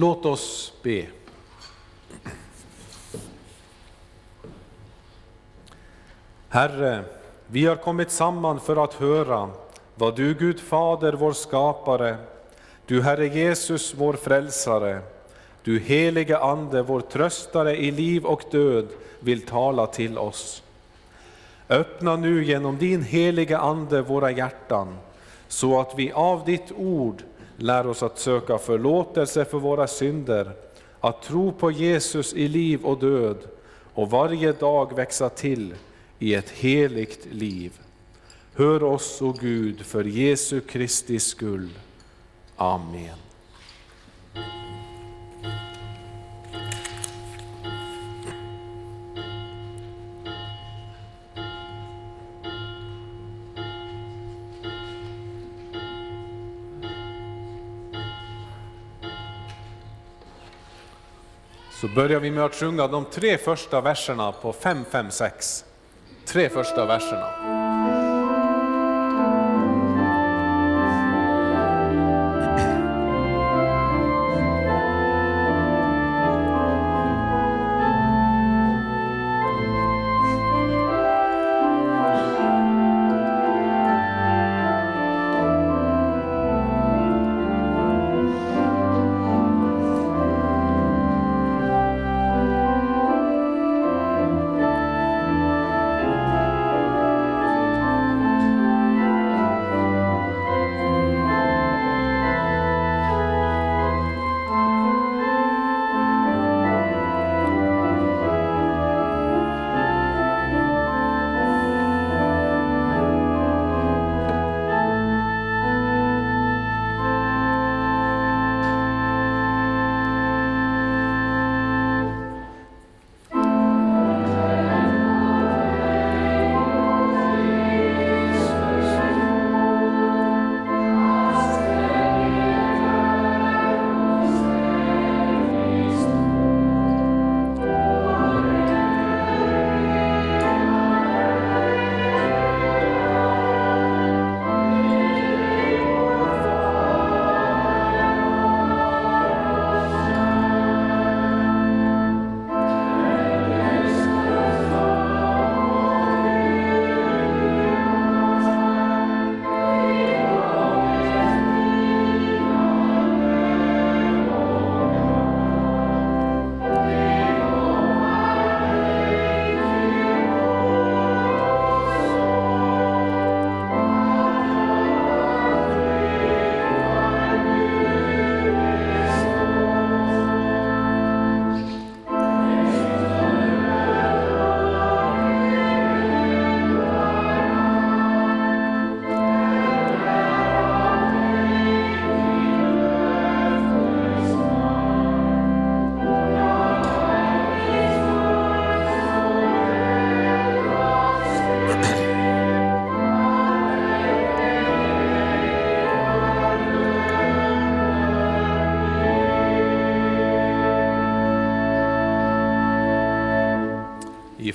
Låt oss be. Herre, vi har kommit samman för att höra vad du Gud Fader, vår skapare, du Herre Jesus, vår frälsare, du helige Ande, vår tröstare i liv och död, vill tala till oss. Öppna nu genom din helige Ande våra hjärtan, så att vi av ditt ord lär oss att söka förlåtelse för våra synder, att tro på Jesus i liv och död och varje dag växa till i ett heligt liv. Hör oss, o Gud, för Jesu Kristi skull. Amen. Så börjar vi med att sjunga de tre första verserna på 556. Tre första verserna.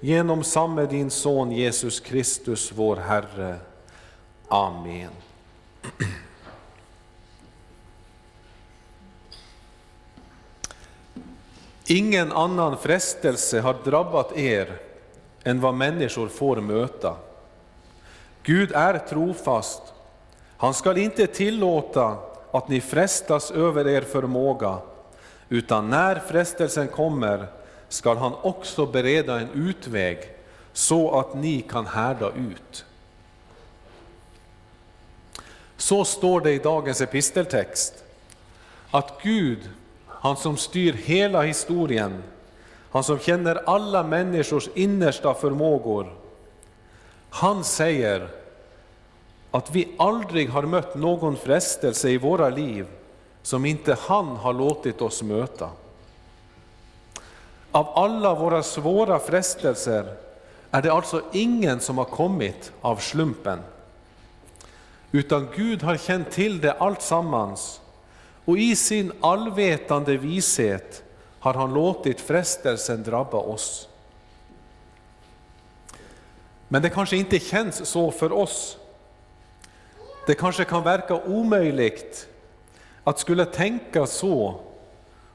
Genom samme din Son Jesus Kristus, vår Herre. Amen. Ingen annan frestelse har drabbat er än vad människor får möta. Gud är trofast. Han skall inte tillåta att ni frestas över er förmåga, utan när frestelsen kommer skall han också bereda en utväg så att ni kan härda ut. Så står det i dagens episteltext, att Gud, han som styr hela historien, han som känner alla människors innersta förmågor, han säger att vi aldrig har mött någon frestelse i våra liv som inte han har låtit oss möta. Av alla våra svåra frestelser är det alltså ingen som har kommit av slumpen. Utan Gud har känt till det alltsammans och i sin allvetande vishet har han låtit frestelsen drabba oss. Men det kanske inte känns så för oss. Det kanske kan verka omöjligt att skulle tänka så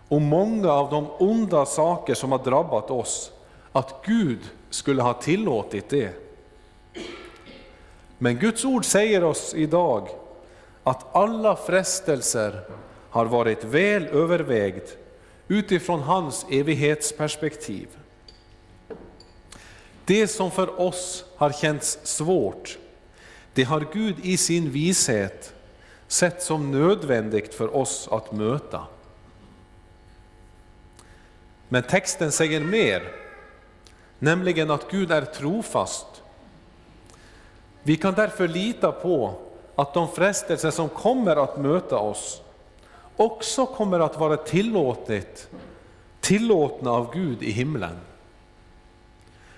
och många av de onda saker som har drabbat oss, att Gud skulle ha tillåtit det. Men Guds ord säger oss idag att alla frestelser har varit väl övervägd utifrån hans evighetsperspektiv. Det som för oss har känts svårt, det har Gud i sin vishet sett som nödvändigt för oss att möta. Men texten säger mer, nämligen att Gud är trofast. Vi kan därför lita på att de frestelser som kommer att möta oss också kommer att vara tillåtet, tillåtna av Gud i himlen.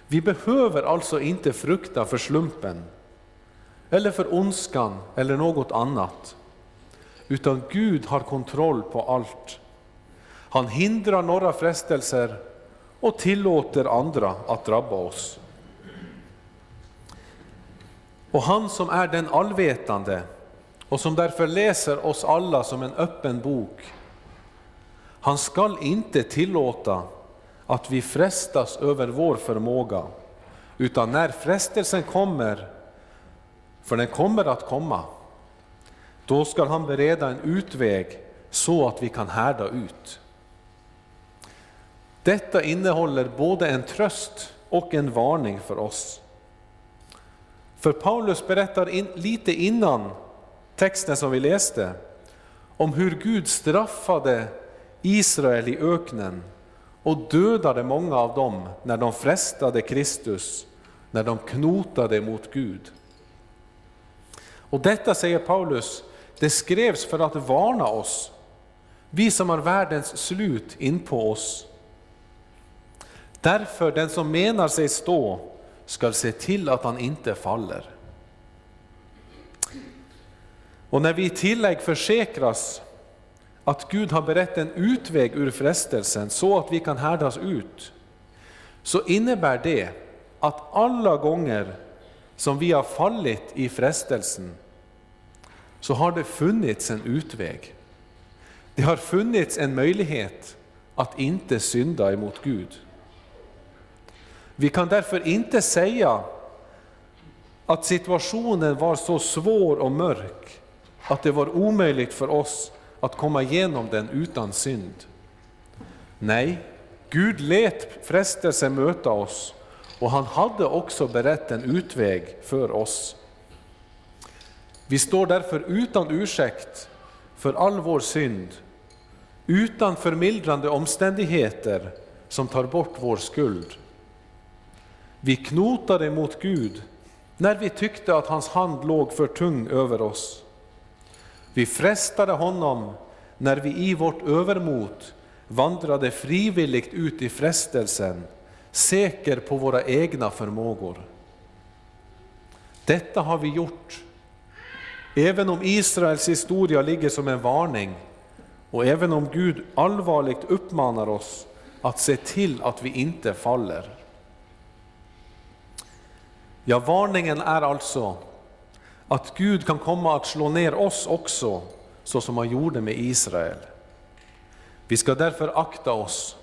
Vi behöver alltså inte frukta för slumpen, eller för ondskan eller något annat, utan Gud har kontroll på allt. Han hindrar några frestelser och tillåter andra att drabba oss. Och han som är den allvetande och som därför läser oss alla som en öppen bok, han skall inte tillåta att vi frestas över vår förmåga, utan när frestelsen kommer, för den kommer att komma, då skall han bereda en utväg så att vi kan härda ut. Detta innehåller både en tröst och en varning för oss. För Paulus berättar in, lite innan texten som vi läste om hur Gud straffade Israel i öknen och dödade många av dem när de frestade Kristus, när de knotade mot Gud. Och detta säger Paulus, det skrevs för att varna oss, vi som har världens slut in på oss. Därför den som menar sig stå skall se till att han inte faller. Och när vi i tillägg försäkras att Gud har berett en utväg ur frestelsen så att vi kan härdas ut, så innebär det att alla gånger som vi har fallit i frestelsen, så har det funnits en utväg. Det har funnits en möjlighet att inte synda emot Gud. Vi kan därför inte säga att situationen var så svår och mörk att det var omöjligt för oss att komma igenom den utan synd. Nej, Gud lät frestelsen möta oss och han hade också berett en utväg för oss. Vi står därför utan ursäkt för all vår synd, utan förmildrande omständigheter som tar bort vår skuld. Vi knotade mot Gud när vi tyckte att hans hand låg för tung över oss. Vi frestade honom när vi i vårt övermot vandrade frivilligt ut i frestelsen, säker på våra egna förmågor. Detta har vi gjort, även om Israels historia ligger som en varning och även om Gud allvarligt uppmanar oss att se till att vi inte faller. Ja, varningen är alltså att Gud kan komma att slå ner oss också, så som han gjorde med Israel. Vi ska därför akta oss.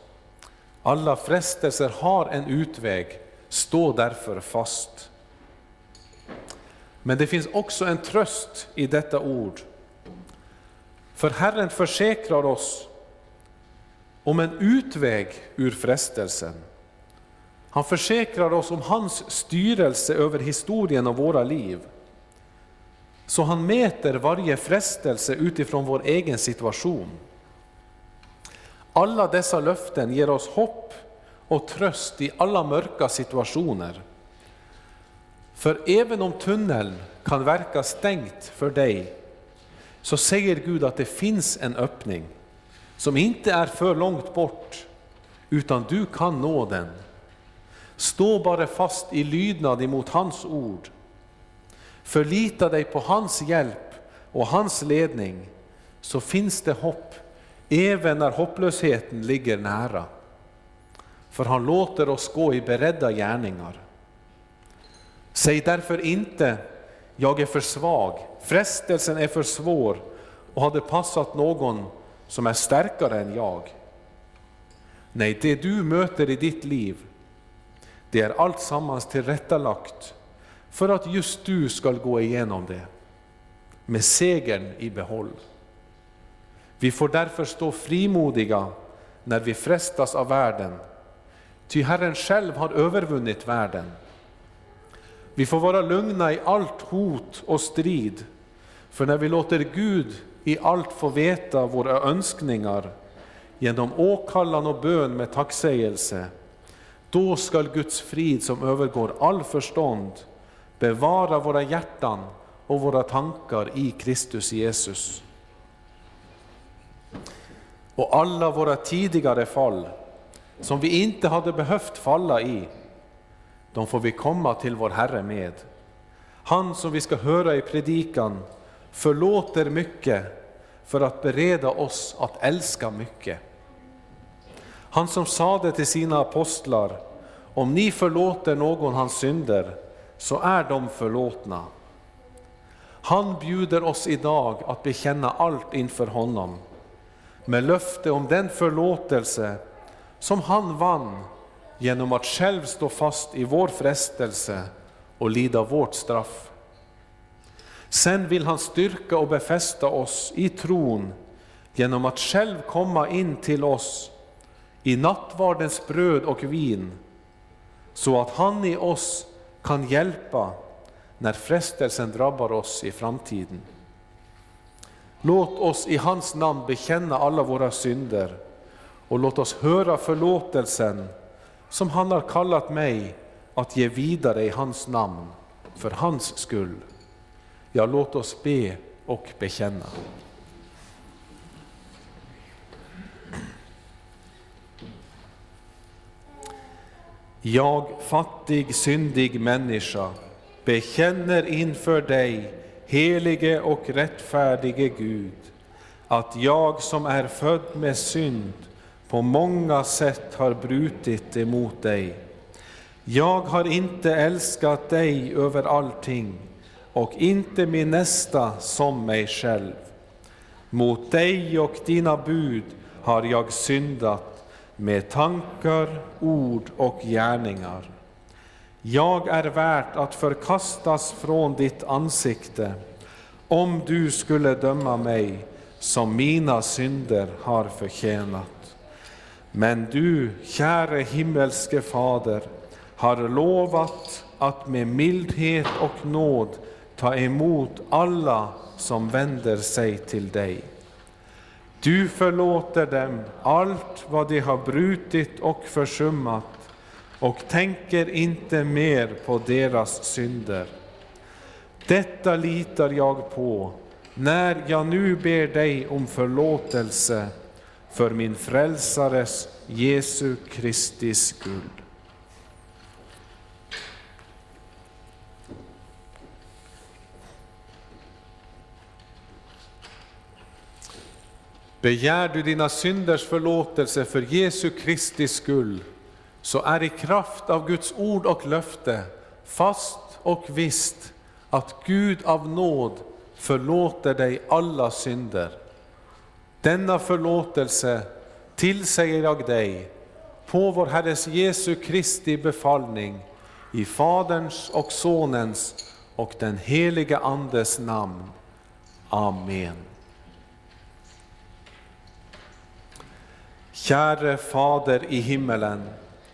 Alla frestelser har en utväg, stå därför fast. Men det finns också en tröst i detta ord. För Herren försäkrar oss om en utväg ur frestelsen. Han försäkrar oss om hans styrelse över historien och våra liv. Så han mäter varje frestelse utifrån vår egen situation. Alla dessa löften ger oss hopp och tröst i alla mörka situationer. För även om tunneln kan verka stängt för dig, så säger Gud att det finns en öppning som inte är för långt bort, utan du kan nå den. Stå bara fast i lydnad emot hans ord. Förlita dig på hans hjälp och hans ledning, så finns det hopp även när hopplösheten ligger nära. För han låter oss gå i beredda gärningar. Säg därför inte, jag är för svag, frestelsen är för svår och hade passat någon som är starkare än jag. Nej, det du möter i ditt liv, det är allt sammans tillrättalagt för att just du ska gå igenom det med segern i behåll. Vi får därför stå frimodiga när vi frestas av världen, ty Herren själv har övervunnit världen. Vi får vara lugna i allt hot och strid, för när vi låter Gud i allt få veta våra önskningar genom åkallan och bön med tacksägelse, då skall Guds frid som övergår all förstånd bevara våra hjärtan och våra tankar i Kristus Jesus. Och alla våra tidigare fall, som vi inte hade behövt falla i, de får vi komma till vår Herre med. Han som vi ska höra i predikan förlåter mycket för att bereda oss att älska mycket. Han som sade till sina apostlar, om ni förlåter någon hans synder, så är de förlåtna. Han bjuder oss idag att bekänna allt inför honom, med löfte om den förlåtelse som han vann genom att själv stå fast i vår frestelse och lida vårt straff. Sen vill han styrka och befästa oss i tron genom att själv komma in till oss i nattvardens bröd och vin, så att han i oss kan hjälpa när frestelsen drabbar oss i framtiden. Låt oss i hans namn bekänna alla våra synder och låt oss höra förlåtelsen som han har kallat mig att ge vidare i hans namn, för hans skull. Ja, låt oss be och bekänna. Jag, fattig, syndig människa, bekänner inför dig, helige och rättfärdige Gud, att jag som är född med synd på många sätt har brutit emot dig. Jag har inte älskat dig över allting och inte min nästa som mig själv. Mot dig och dina bud har jag syndat med tankar, ord och gärningar. Jag är värt att förkastas från ditt ansikte om du skulle döma mig som mina synder har förtjänat. Men du, käre himmelske Fader, har lovat att med mildhet och nåd ta emot alla som vänder sig till dig. Du förlåter dem allt vad de har brutit och försummat och tänker inte mer på deras synder. Detta litar jag på när jag nu ber dig om förlåtelse för min frälsares Jesu Kristi skull. Begär du dina synders förlåtelse för Jesu Kristi skull, så är i kraft av Guds ord och löfte fast och visst att Gud av nåd förlåter dig alla synder. Denna förlåtelse tillsäger jag dig på vår Herres Jesu Kristi befallning i Faderns och Sonens och den helige Andes namn. Amen. Käre Fader i himmelen,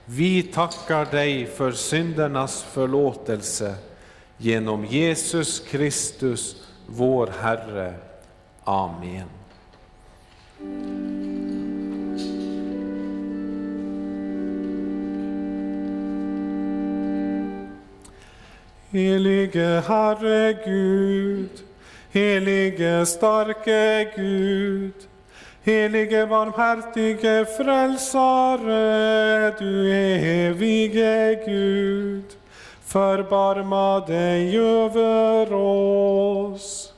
vi tackar dig för syndernas förlåtelse genom Jesus Kristus, vår Herre. Amen. Helige Herre Gud, helige starke Gud, Helige barmhärtige frälsare, du evige Gud, förbarma dig över oss.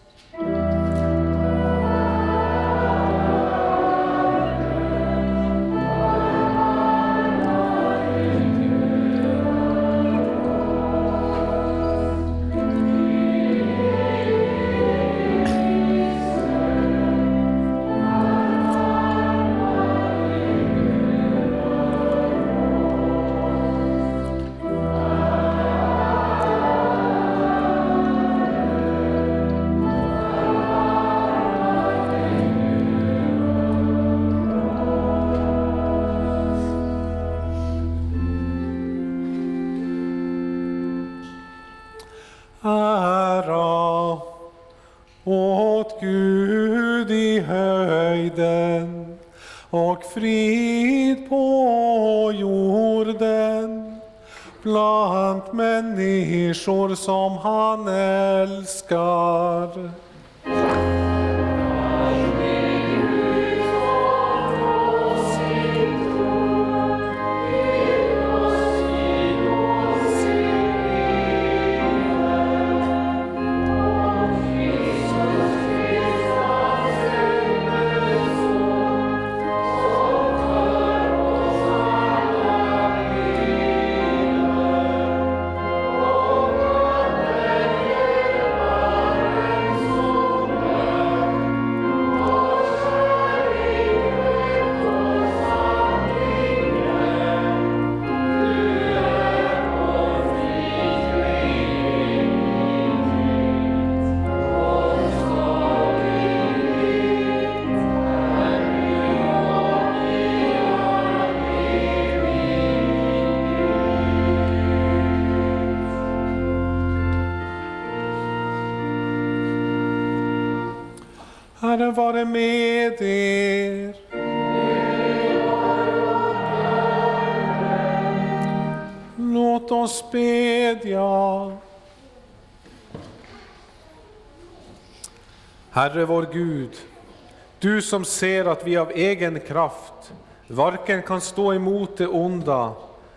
Herre vår Gud, du som ser att vi av egen kraft varken kan stå emot det onda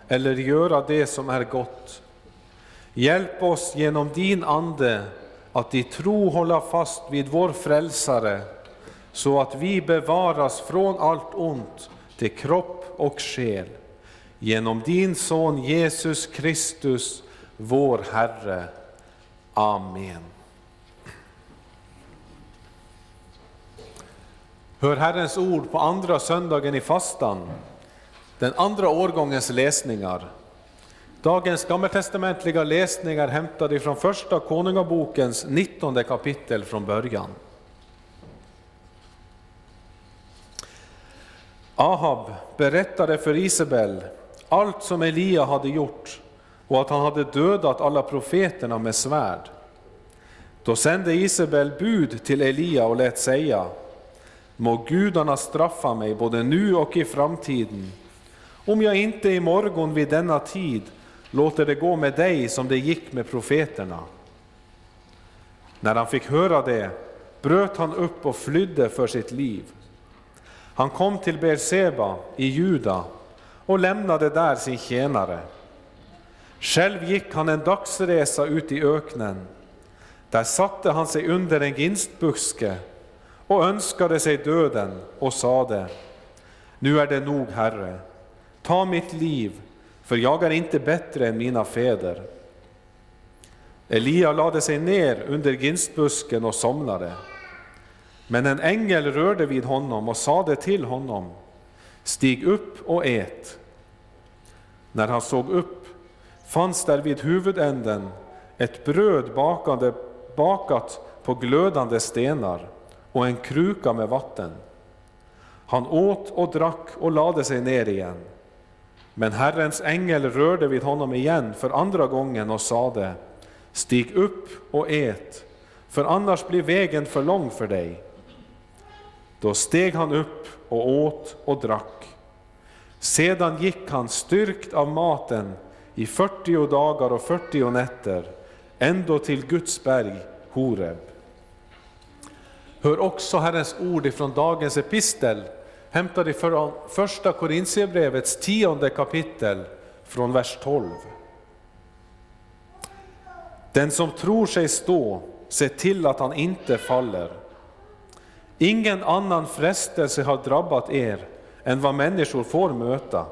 eller göra det som är gott. Hjälp oss genom din Ande att i tro hålla fast vid vår Frälsare, så att vi bevaras från allt ont till kropp och själ. Genom din Son Jesus Kristus, vår Herre. Amen. Hör Herrens ord på andra söndagen i fastan, den andra årgångens läsningar. Dagens gammaltestamentliga läsningar hämtade från Första Konungabokens 19 kapitel från början. Ahab berättade för Isabel allt som Elia hade gjort och att han hade dödat alla profeterna med svärd. Då sände Isabel bud till Elia och lät säga Må gudarna straffa mig både nu och i framtiden, om jag inte i morgon vid denna tid låter det gå med dig som det gick med profeterna. När han fick höra det bröt han upp och flydde för sitt liv. Han kom till Berseba i Juda och lämnade där sin tjänare. Själv gick han en dagsresa ut i öknen. Där satte han sig under en ginstbuske och önskade sig döden och sade, nu är det nog, Herre, ta mitt liv, för jag är inte bättre än mina fäder. Elia lade sig ner under ginstbusken och somnade. Men en ängel rörde vid honom och sade till honom, stig upp och ät. När han såg upp fanns där vid huvudänden ett bröd bakande, bakat på glödande stenar och en kruka med vatten. Han åt och drack och lade sig ner igen. Men Herrens ängel rörde vid honom igen för andra gången och sade, stig upp och ät, för annars blir vägen för lång för dig. Då steg han upp och åt och drack. Sedan gick han styrkt av maten i 40 dagar och 40 nätter, ändå till Guds berg, Horeb. Hör också Herrens ord ifrån dagens epistel, hämtad ifrån första Korintierbrevets tionde kapitel, från vers 12. Den som tror sig stå, se till att han inte faller. Ingen annan frestelse har drabbat er än vad människor får möta.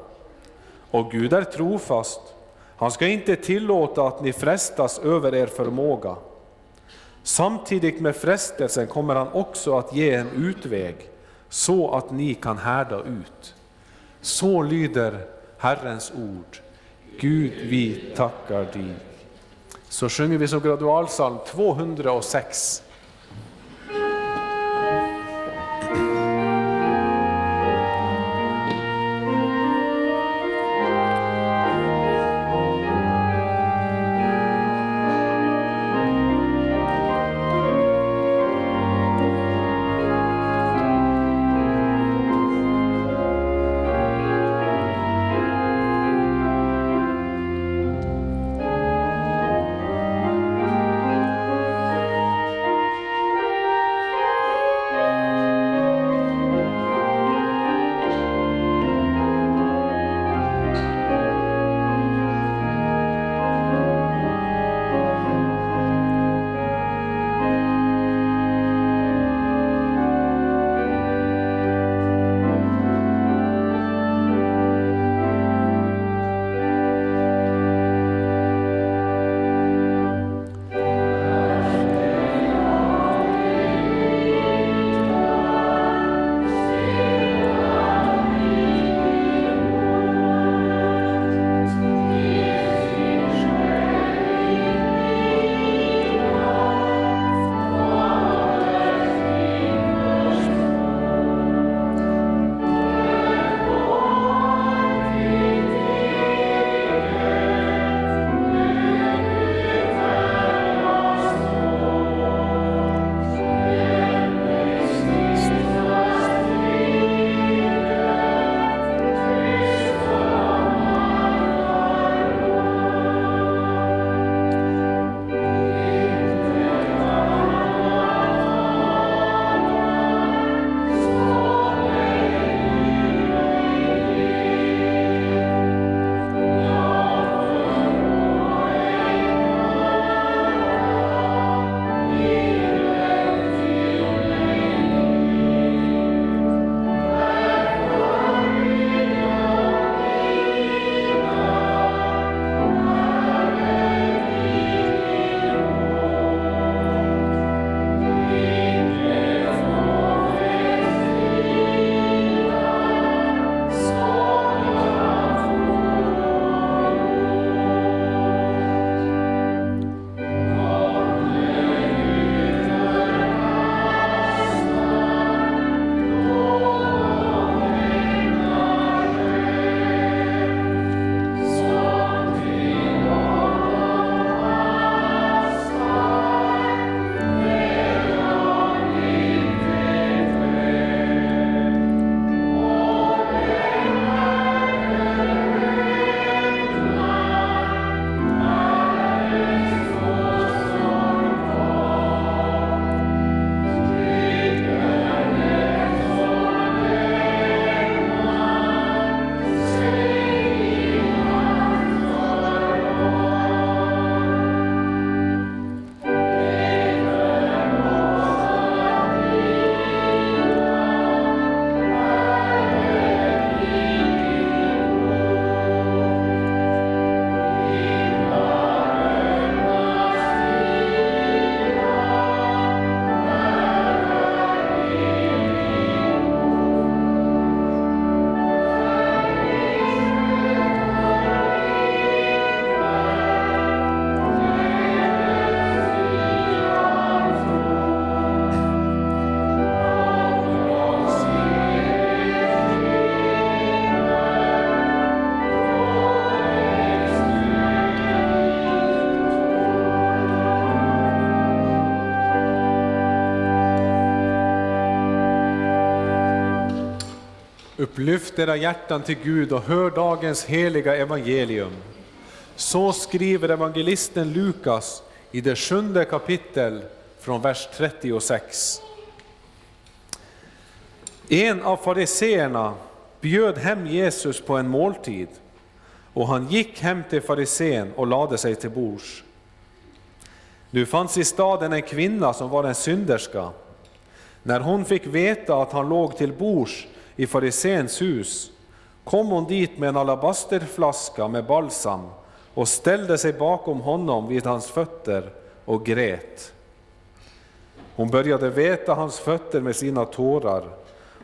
Och Gud är trofast, han ska inte tillåta att ni frestas över er förmåga. Samtidigt med frestelsen kommer han också att ge en utväg, så att ni kan härda ut. Så lyder Herrens ord. Gud, vi tackar dig. Så sjunger vi som gradualsalm 206. Lyft era hjärtan till Gud och hör dagens heliga evangelium. Så skriver evangelisten Lukas i det sjunde kapitel från vers 36. En av fariseerna bjöd hem Jesus på en måltid och han gick hem till farisén och lade sig till bords. Nu fanns i staden en kvinna som var en synderska. När hon fick veta att han låg till bords i fariséns hus kom hon dit med en alabasterflaska med balsam och ställde sig bakom honom vid hans fötter och grät. Hon började veta hans fötter med sina tårar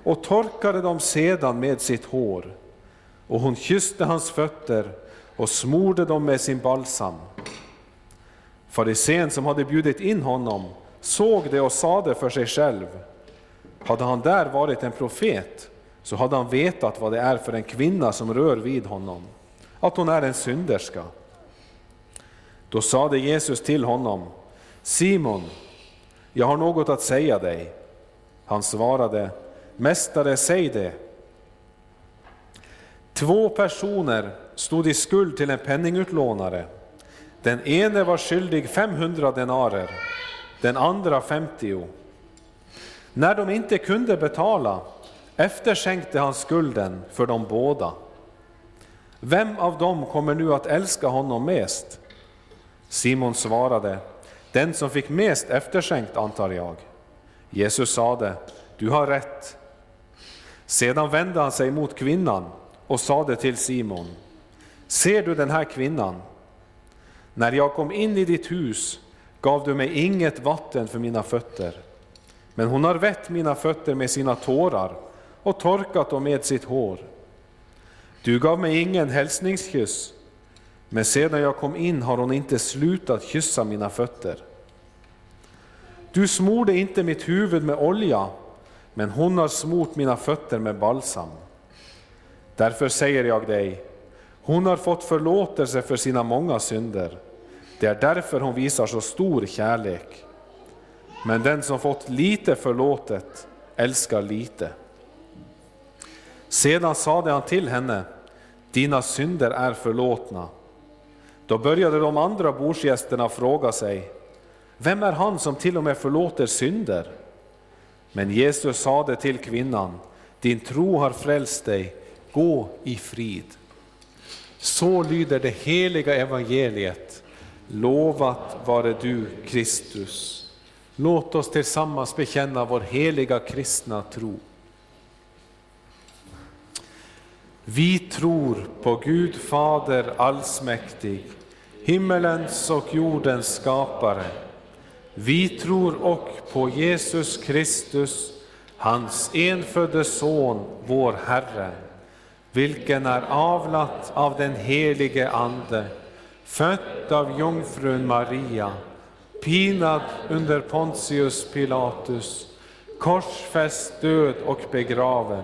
och torkade dem sedan med sitt hår. Och hon kysste hans fötter och smorde dem med sin balsam. Farisén som hade bjudit in honom såg det och sade för sig själv, hade han där varit en profet så hade han vetat vad det är för en kvinna som rör vid honom, att hon är en synderska. Då sade Jesus till honom, Simon, jag har något att säga dig. Han svarade, Mästare, säg det. Två personer stod i skuld till en penningutlånare. Den ene var skyldig 500 denarer, den andra 50. När de inte kunde betala efterskänkte han skulden för dem båda. Vem av dem kommer nu att älska honom mest? Simon svarade, den som fick mest efterskänkt antar jag. Jesus sade, du har rätt. Sedan vände han sig mot kvinnan och sade till Simon, ser du den här kvinnan? När jag kom in i ditt hus gav du mig inget vatten för mina fötter, men hon har vett mina fötter med sina tårar och torkat dem med sitt hår. Du gav mig ingen hälsningskyss, men sedan jag kom in har hon inte slutat kyssa mina fötter. Du smorde inte mitt huvud med olja, men hon har smort mina fötter med balsam. Därför säger jag dig, hon har fått förlåtelse för sina många synder. Det är därför hon visar så stor kärlek. Men den som fått lite förlåtet älskar lite. Sedan sade han till henne, dina synder är förlåtna. Då började de andra bordsgästerna fråga sig, vem är han som till och med förlåter synder? Men Jesus sade till kvinnan, din tro har frälst dig, gå i frid. Så lyder det heliga evangeliet. Lovat vare du Kristus. Låt oss tillsammans bekänna vår heliga kristna tro. Vi tror på Gud Fader allsmäktig, himmelens och jordens skapare. Vi tror och på Jesus Kristus, hans enfödde Son, vår Herre, vilken är avlat av den helige Ande, född av jungfrun Maria, pinad under Pontius Pilatus, korsfäst, död och begraven,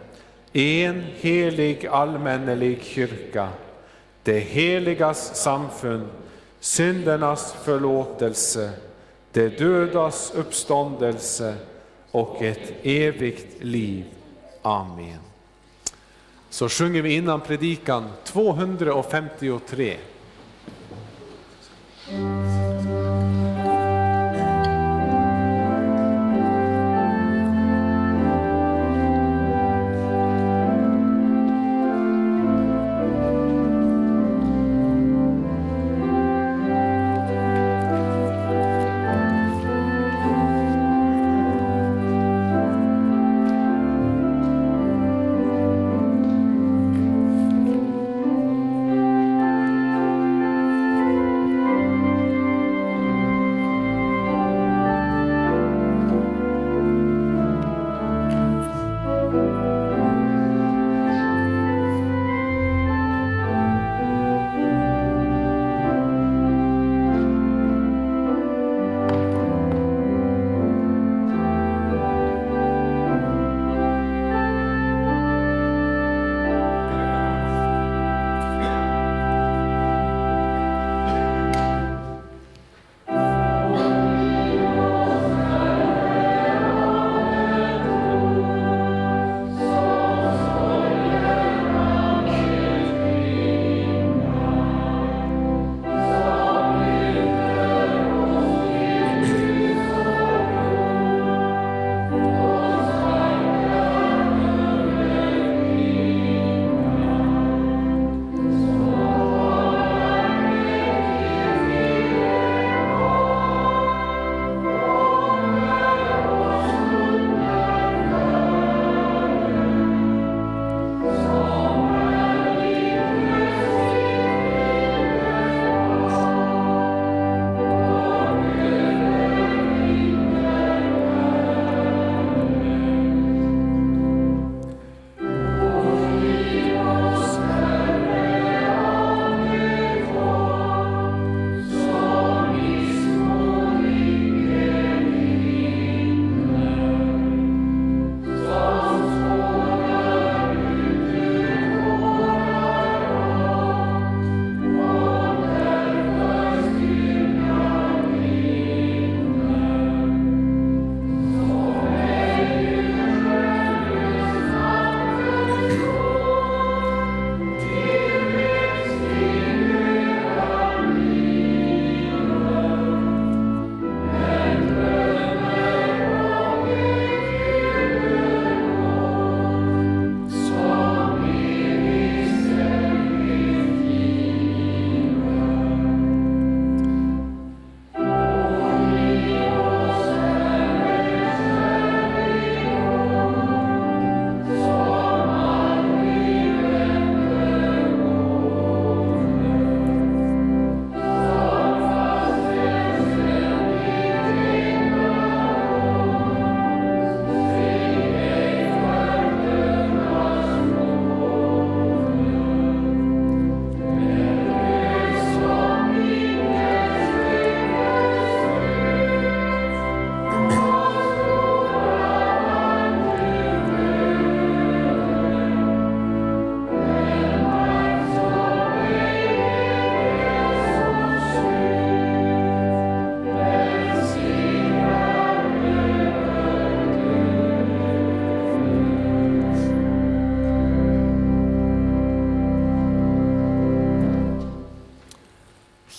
en helig allmännelig kyrka, det heligas samfund, syndernas förlåtelse, det dödas uppståndelse och ett evigt liv. Amen. Så sjunger vi innan predikan 253.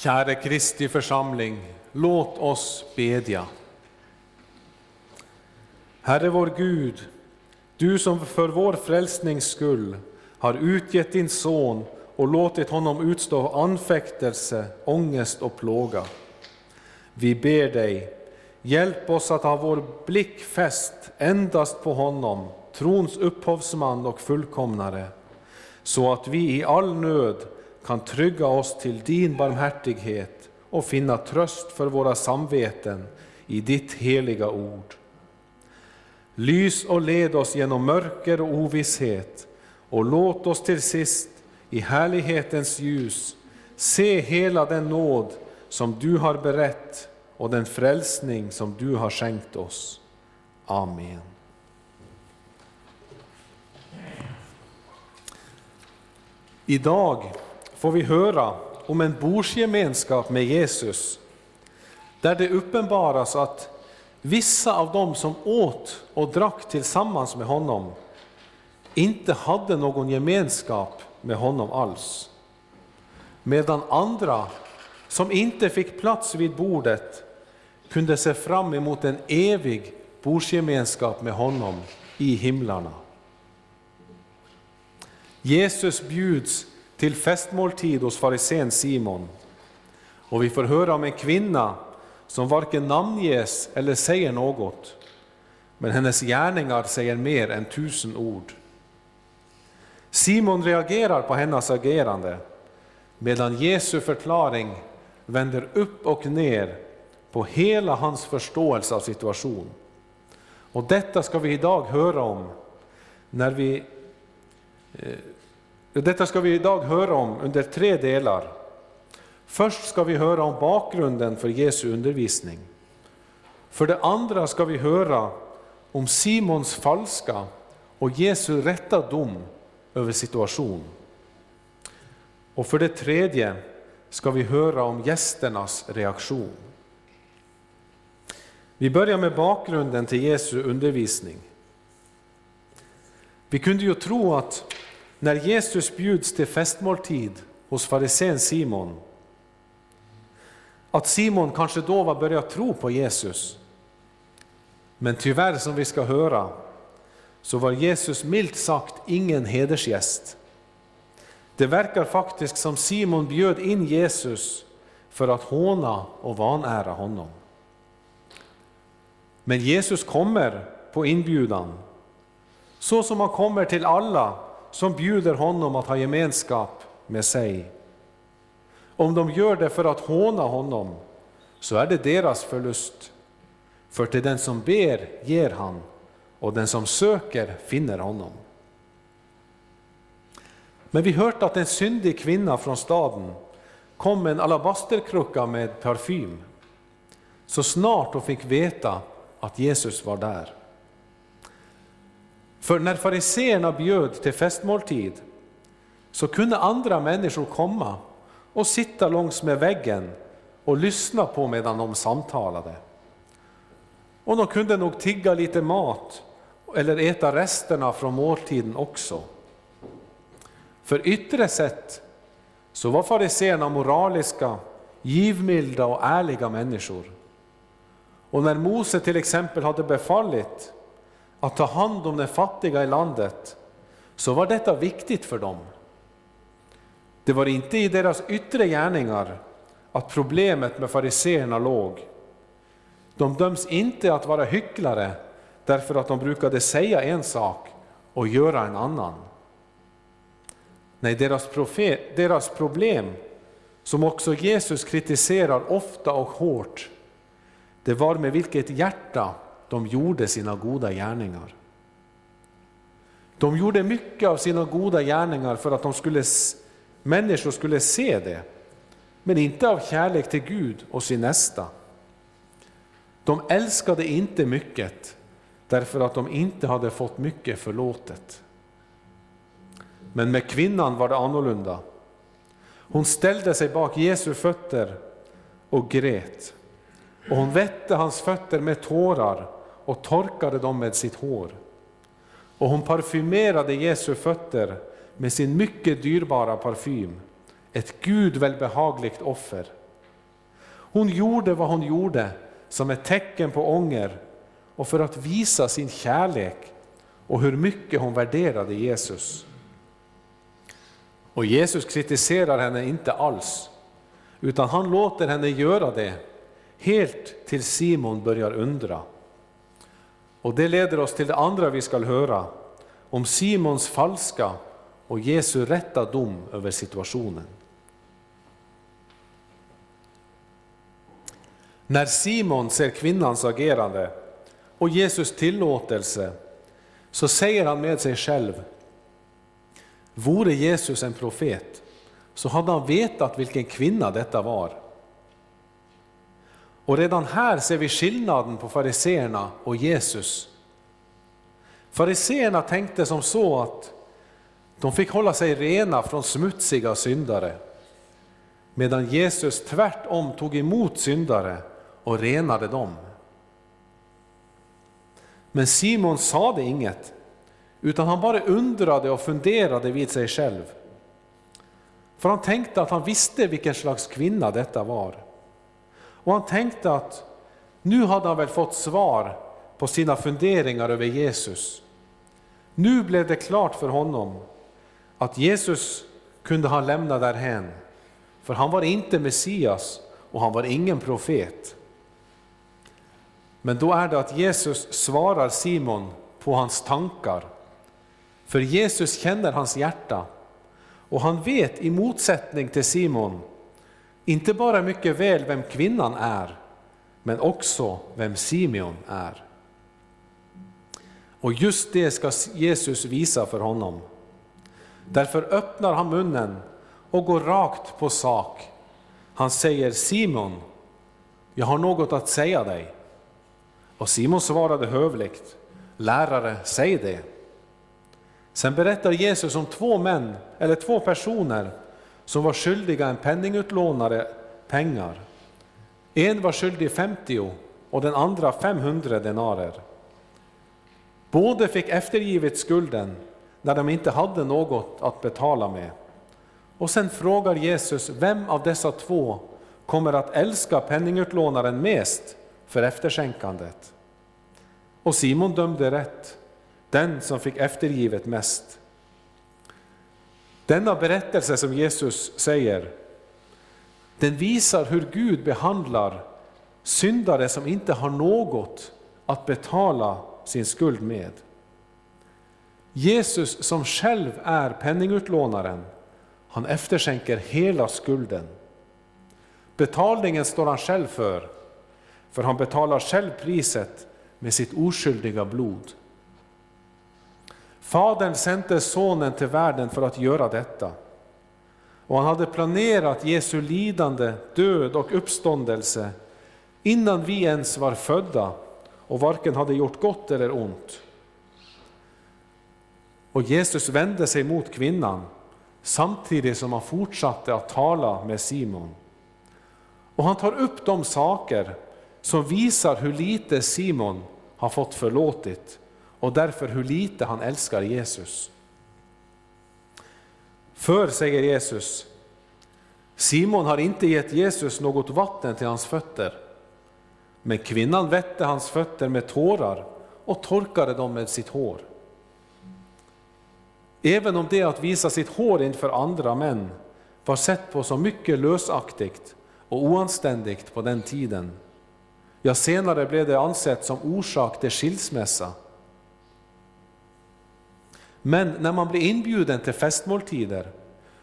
Käre Kristi församling, låt oss bedja. Herre vår Gud, du som för vår frälsnings skull har utgett din son och låtit honom utstå anfäktelse, ångest och plåga. Vi ber dig, hjälp oss att ha vår blick fäst endast på honom, trons upphovsman och fullkomnare, så att vi i all nöd kan trygga oss till din barmhärtighet och finna tröst för våra samveten i ditt heliga ord. Lys och led oss genom mörker och ovisshet och låt oss till sist i härlighetens ljus se hela den nåd som du har berett och den frälsning som du har skänkt oss. Amen. Idag får vi höra om en bordsgemenskap med Jesus, där det uppenbaras att vissa av dem som åt och drack tillsammans med honom inte hade någon gemenskap med honom alls. Medan andra, som inte fick plats vid bordet, kunde se fram emot en evig bordsgemenskap med honom i himlarna. Jesus bjuds till festmåltid hos farisén Simon. Och vi får höra om en kvinna som varken namnges eller säger något, men hennes gärningar säger mer än tusen ord. Simon reagerar på hennes agerande, medan Jesu förklaring vänder upp och ner på hela hans förståelse av situationen. Och detta ska vi idag höra om när vi eh, detta ska vi idag höra om under tre delar. Först ska vi höra om bakgrunden för Jesu undervisning. För det andra ska vi höra om Simons falska och Jesu rätta dom över situation. Och för det tredje ska vi höra om gästernas reaktion. Vi börjar med bakgrunden till Jesu undervisning. Vi kunde ju tro att när Jesus bjuds till festmåltid hos farisén Simon, att Simon kanske då var börjat tro på Jesus. Men tyvärr, som vi ska höra, så var Jesus milt sagt ingen hedersgäst. Det verkar faktiskt som Simon bjöd in Jesus för att håna och vanära honom. Men Jesus kommer på inbjudan, så som han kommer till alla som bjuder honom att ha gemenskap med sig. Om de gör det för att håna honom, så är det deras förlust. För till den som ber ger han, och den som söker finner honom. Men vi hört att en syndig kvinna från staden kom med en alabasterkrucka med parfym, så snart hon fick veta att Jesus var där. För när fariseerna bjöd till festmåltid så kunde andra människor komma och sitta långs med väggen och lyssna på medan de samtalade. Och de kunde nog tigga lite mat eller äta resterna från måltiden också. För yttre sett så var fariseerna moraliska, givmilda och ärliga människor. Och när Mose till exempel hade befallit att ta hand om de fattiga i landet, så var detta viktigt för dem. Det var inte i deras yttre gärningar att problemet med fariseerna låg. De döms inte att vara hycklare därför att de brukade säga en sak och göra en annan. Nej, deras, profet, deras problem, som också Jesus kritiserar ofta och hårt, det var med vilket hjärta de gjorde sina goda gärningar. De gjorde mycket av sina goda gärningar för att de skulle, människor skulle se det, men inte av kärlek till Gud och sin nästa. De älskade inte mycket därför att de inte hade fått mycket förlåtet. Men med kvinnan var det annorlunda. Hon ställde sig bak Jesu fötter och grät. Och hon vette hans fötter med tårar och torkade dem med sitt hår. Och hon parfymerade Jesu fötter med sin mycket dyrbara parfym, ett Gud välbehagligt offer. Hon gjorde vad hon gjorde som ett tecken på ånger och för att visa sin kärlek och hur mycket hon värderade Jesus. Och Jesus kritiserar henne inte alls, utan han låter henne göra det helt till Simon börjar undra. Och det leder oss till det andra vi skall höra, om Simons falska och Jesu rätta dom över situationen. När Simon ser kvinnans agerande och Jesus tillåtelse så säger han med sig själv, vore Jesus en profet så hade han vetat vilken kvinna detta var. Och redan här ser vi skillnaden på fariseerna och Jesus. Fariseerna tänkte som så att de fick hålla sig rena från smutsiga syndare, medan Jesus tvärtom tog emot syndare och renade dem. Men Simon sade inget, utan han bara undrade och funderade vid sig själv. För han tänkte att han visste vilken slags kvinna detta var. Och han tänkte att nu hade han väl fått svar på sina funderingar över Jesus. Nu blev det klart för honom att Jesus kunde han lämna därhän, för han var inte Messias och han var ingen profet. Men då är det att Jesus svarar Simon på hans tankar. För Jesus känner hans hjärta och han vet i motsättning till Simon inte bara mycket väl vem kvinnan är, men också vem Simeon är. Och just det ska Jesus visa för honom. Därför öppnar han munnen och går rakt på sak. Han säger Simon, jag har något att säga dig. Och Simon svarade hövligt, Lärare, säg det. Sen berättar Jesus om två män, eller två personer, som var skyldiga en penningutlånare pengar. En var skyldig 50 och den andra 500 denarer. Båda fick eftergivet skulden när de inte hade något att betala med. Och sen frågar Jesus vem av dessa två kommer att älska penningutlånaren mest för efterskänkandet. Och Simon dömde rätt, den som fick eftergivet mest. Denna berättelse som Jesus säger, den visar hur Gud behandlar syndare som inte har något att betala sin skuld med. Jesus som själv är penningutlånaren, han efterskänker hela skulden. Betalningen står han själv för, för han betalar själv priset med sitt oskyldiga blod. Fadern sände sonen till världen för att göra detta. Och han hade planerat Jesu lidande, död och uppståndelse innan vi ens var födda och varken hade gjort gott eller ont. Och Jesus vände sig mot kvinnan samtidigt som han fortsatte att tala med Simon. Och han tar upp de saker som visar hur lite Simon har fått förlåtit och därför hur lite han älskar Jesus. För, säger Jesus, Simon har inte gett Jesus något vatten till hans fötter, men kvinnan vette hans fötter med tårar och torkade dem med sitt hår. Även om det att visa sitt hår inför andra män var sett på som mycket lösaktigt och oanständigt på den tiden, Ja, senare blev det ansett som orsak till skilsmässa. Men när man blev inbjuden till festmåltider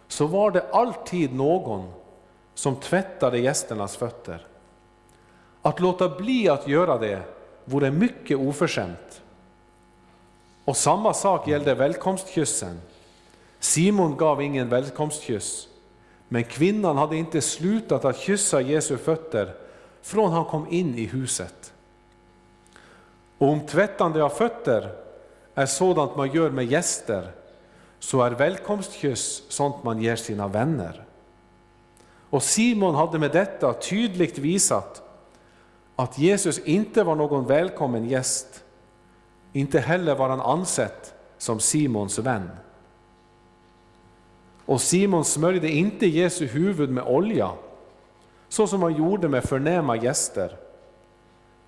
så var det alltid någon som tvättade gästernas fötter. Att låta bli att göra det vore mycket oförskämt. Och samma sak gällde välkomstkyssen. Simon gav ingen välkomstkyss, men kvinnan hade inte slutat att kyssa Jesu fötter från han kom in i huset. Och om tvättande av fötter är sådant man gör med gäster, så är välkomstkyss sånt man ger sina vänner. Och Simon hade med detta tydligt visat att Jesus inte var någon välkommen gäst, inte heller var han ansett som Simons vän. Och Simon smörjde inte Jesu huvud med olja, så som han gjorde med förnäma gäster.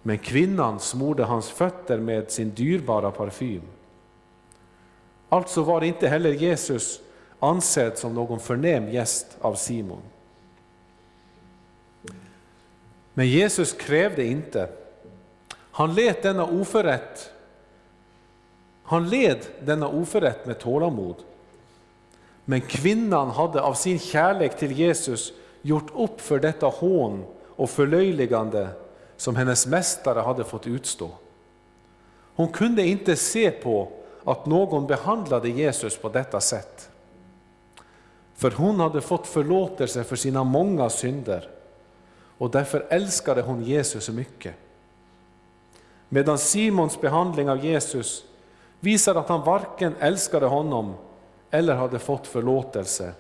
Men kvinnan smorde hans fötter med sin dyrbara parfym. Alltså var inte heller Jesus ansedd som någon förnäm gäst av Simon. Men Jesus krävde inte. Han led denna oförrätt han led denna oförrätt med tålamod. Men kvinnan hade av sin kärlek till Jesus gjort upp för detta hån och förlöjligande som hennes mästare hade fått utstå. Hon kunde inte se på att någon behandlade Jesus på detta sätt. För hon hade fått förlåtelse för sina många synder och därför älskade hon Jesus så mycket. Medan Simons behandling av Jesus visar att han varken älskade honom eller hade fått förlåtelse.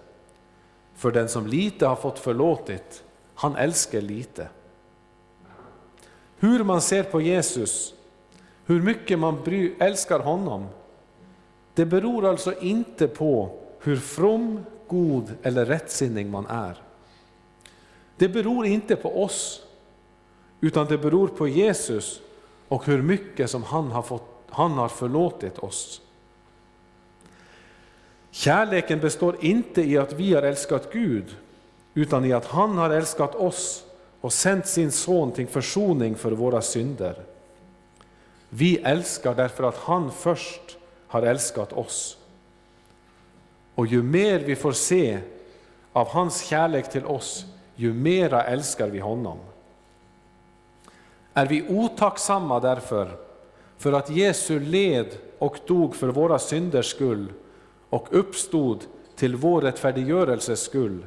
För den som lite har fått förlåtit, han älskar lite. Hur man ser på Jesus, hur mycket man älskar honom, det beror alltså inte på hur from, god eller rättsinnig man är. Det beror inte på oss, utan det beror på Jesus och hur mycket som han har, fått, han har förlåtit oss. Kärleken består inte i att vi har älskat Gud, utan i att han har älskat oss och sänt sin son till försoning för våra synder. Vi älskar därför att han först har älskat oss. Och ju mer vi får se av hans kärlek till oss, ju mera älskar vi honom. Är vi otacksamma därför, för att Jesu led och dog för våra synders skull och uppstod till vår rättfärdiggörelses skull,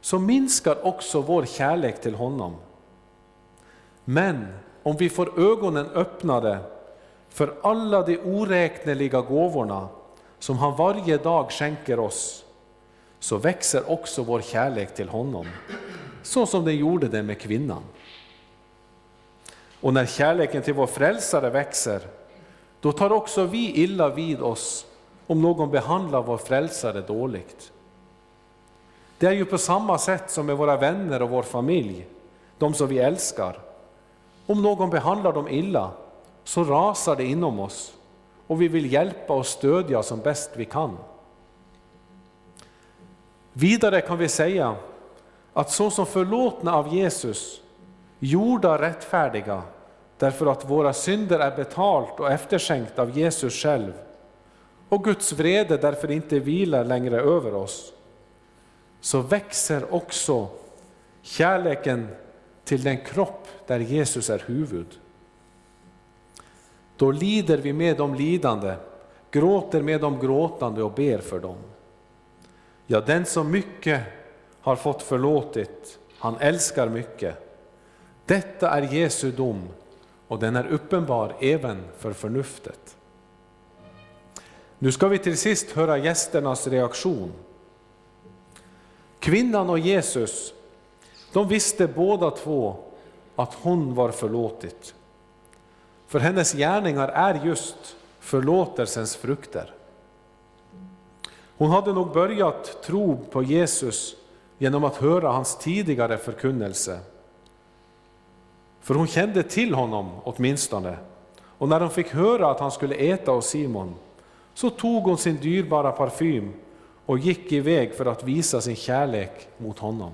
så minskar också vår kärlek till honom. Men om vi får ögonen öppnade för alla de oräkneliga gåvorna som han varje dag skänker oss, så växer också vår kärlek till honom, så som den gjorde det med kvinnan. Och när kärleken till vår frälsare växer, då tar också vi illa vid oss om någon behandlar vår frälsare dåligt. Det är ju på samma sätt som med våra vänner och vår familj, de som vi älskar. Om någon behandlar dem illa, så rasar det inom oss och vi vill hjälpa och stödja som bäst vi kan. Vidare kan vi säga att så som förlåtna av Jesus, gjorda rättfärdiga, därför att våra synder är betalt och efterskänkt av Jesus själv, och Guds vrede därför inte vilar längre över oss, så växer också kärleken till den kropp där Jesus är huvud. Då lider vi med de lidande, gråter med de gråtande och ber för dem. Ja, den som mycket har fått förlåtit, han älskar mycket. Detta är Jesu dom och den är uppenbar även för förnuftet. Nu ska vi till sist höra gästernas reaktion. Kvinnan och Jesus, de visste båda två att hon var förlåtit. För hennes gärningar är just förlåtelsens frukter. Hon hade nog börjat tro på Jesus genom att höra hans tidigare förkunnelse. För hon kände till honom åtminstone. Och när hon fick höra att han skulle äta hos Simon, så tog hon sin dyrbara parfym och gick iväg för att visa sin kärlek mot honom.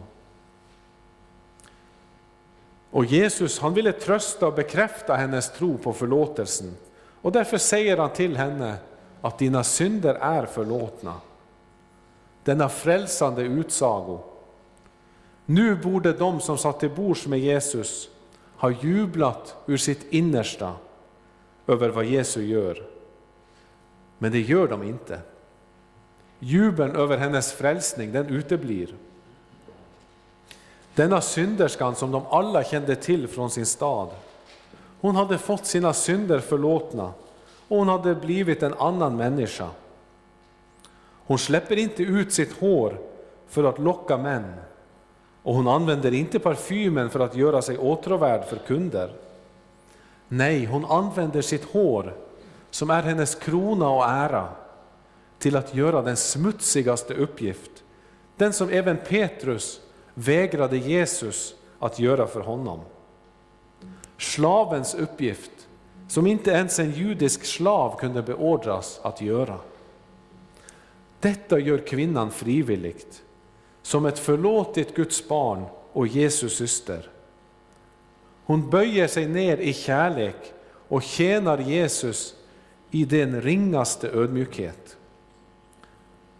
Och Jesus han ville trösta och bekräfta hennes tro på förlåtelsen. Och därför säger han till henne att dina synder är förlåtna. Denna frälsande utsago. Nu borde de som satt till bords med Jesus ha jublat ur sitt innersta över vad Jesus gör. Men det gör de inte. Jubeln över hennes frälsning, den uteblir. Denna synderskan som de alla kände till från sin stad, hon hade fått sina synder förlåtna och hon hade blivit en annan människa. Hon släpper inte ut sitt hår för att locka män och hon använder inte parfymen för att göra sig åtråvärd för kunder. Nej, hon använder sitt hår, som är hennes krona och ära, till att göra den smutsigaste uppgift, den som även Petrus vägrade Jesus att göra för honom. Slavens uppgift, som inte ens en judisk slav kunde beordras att göra. Detta gör kvinnan frivilligt, som ett förlåtit Guds barn och Jesus syster. Hon böjer sig ner i kärlek och tjänar Jesus i den ringaste ödmjukhet.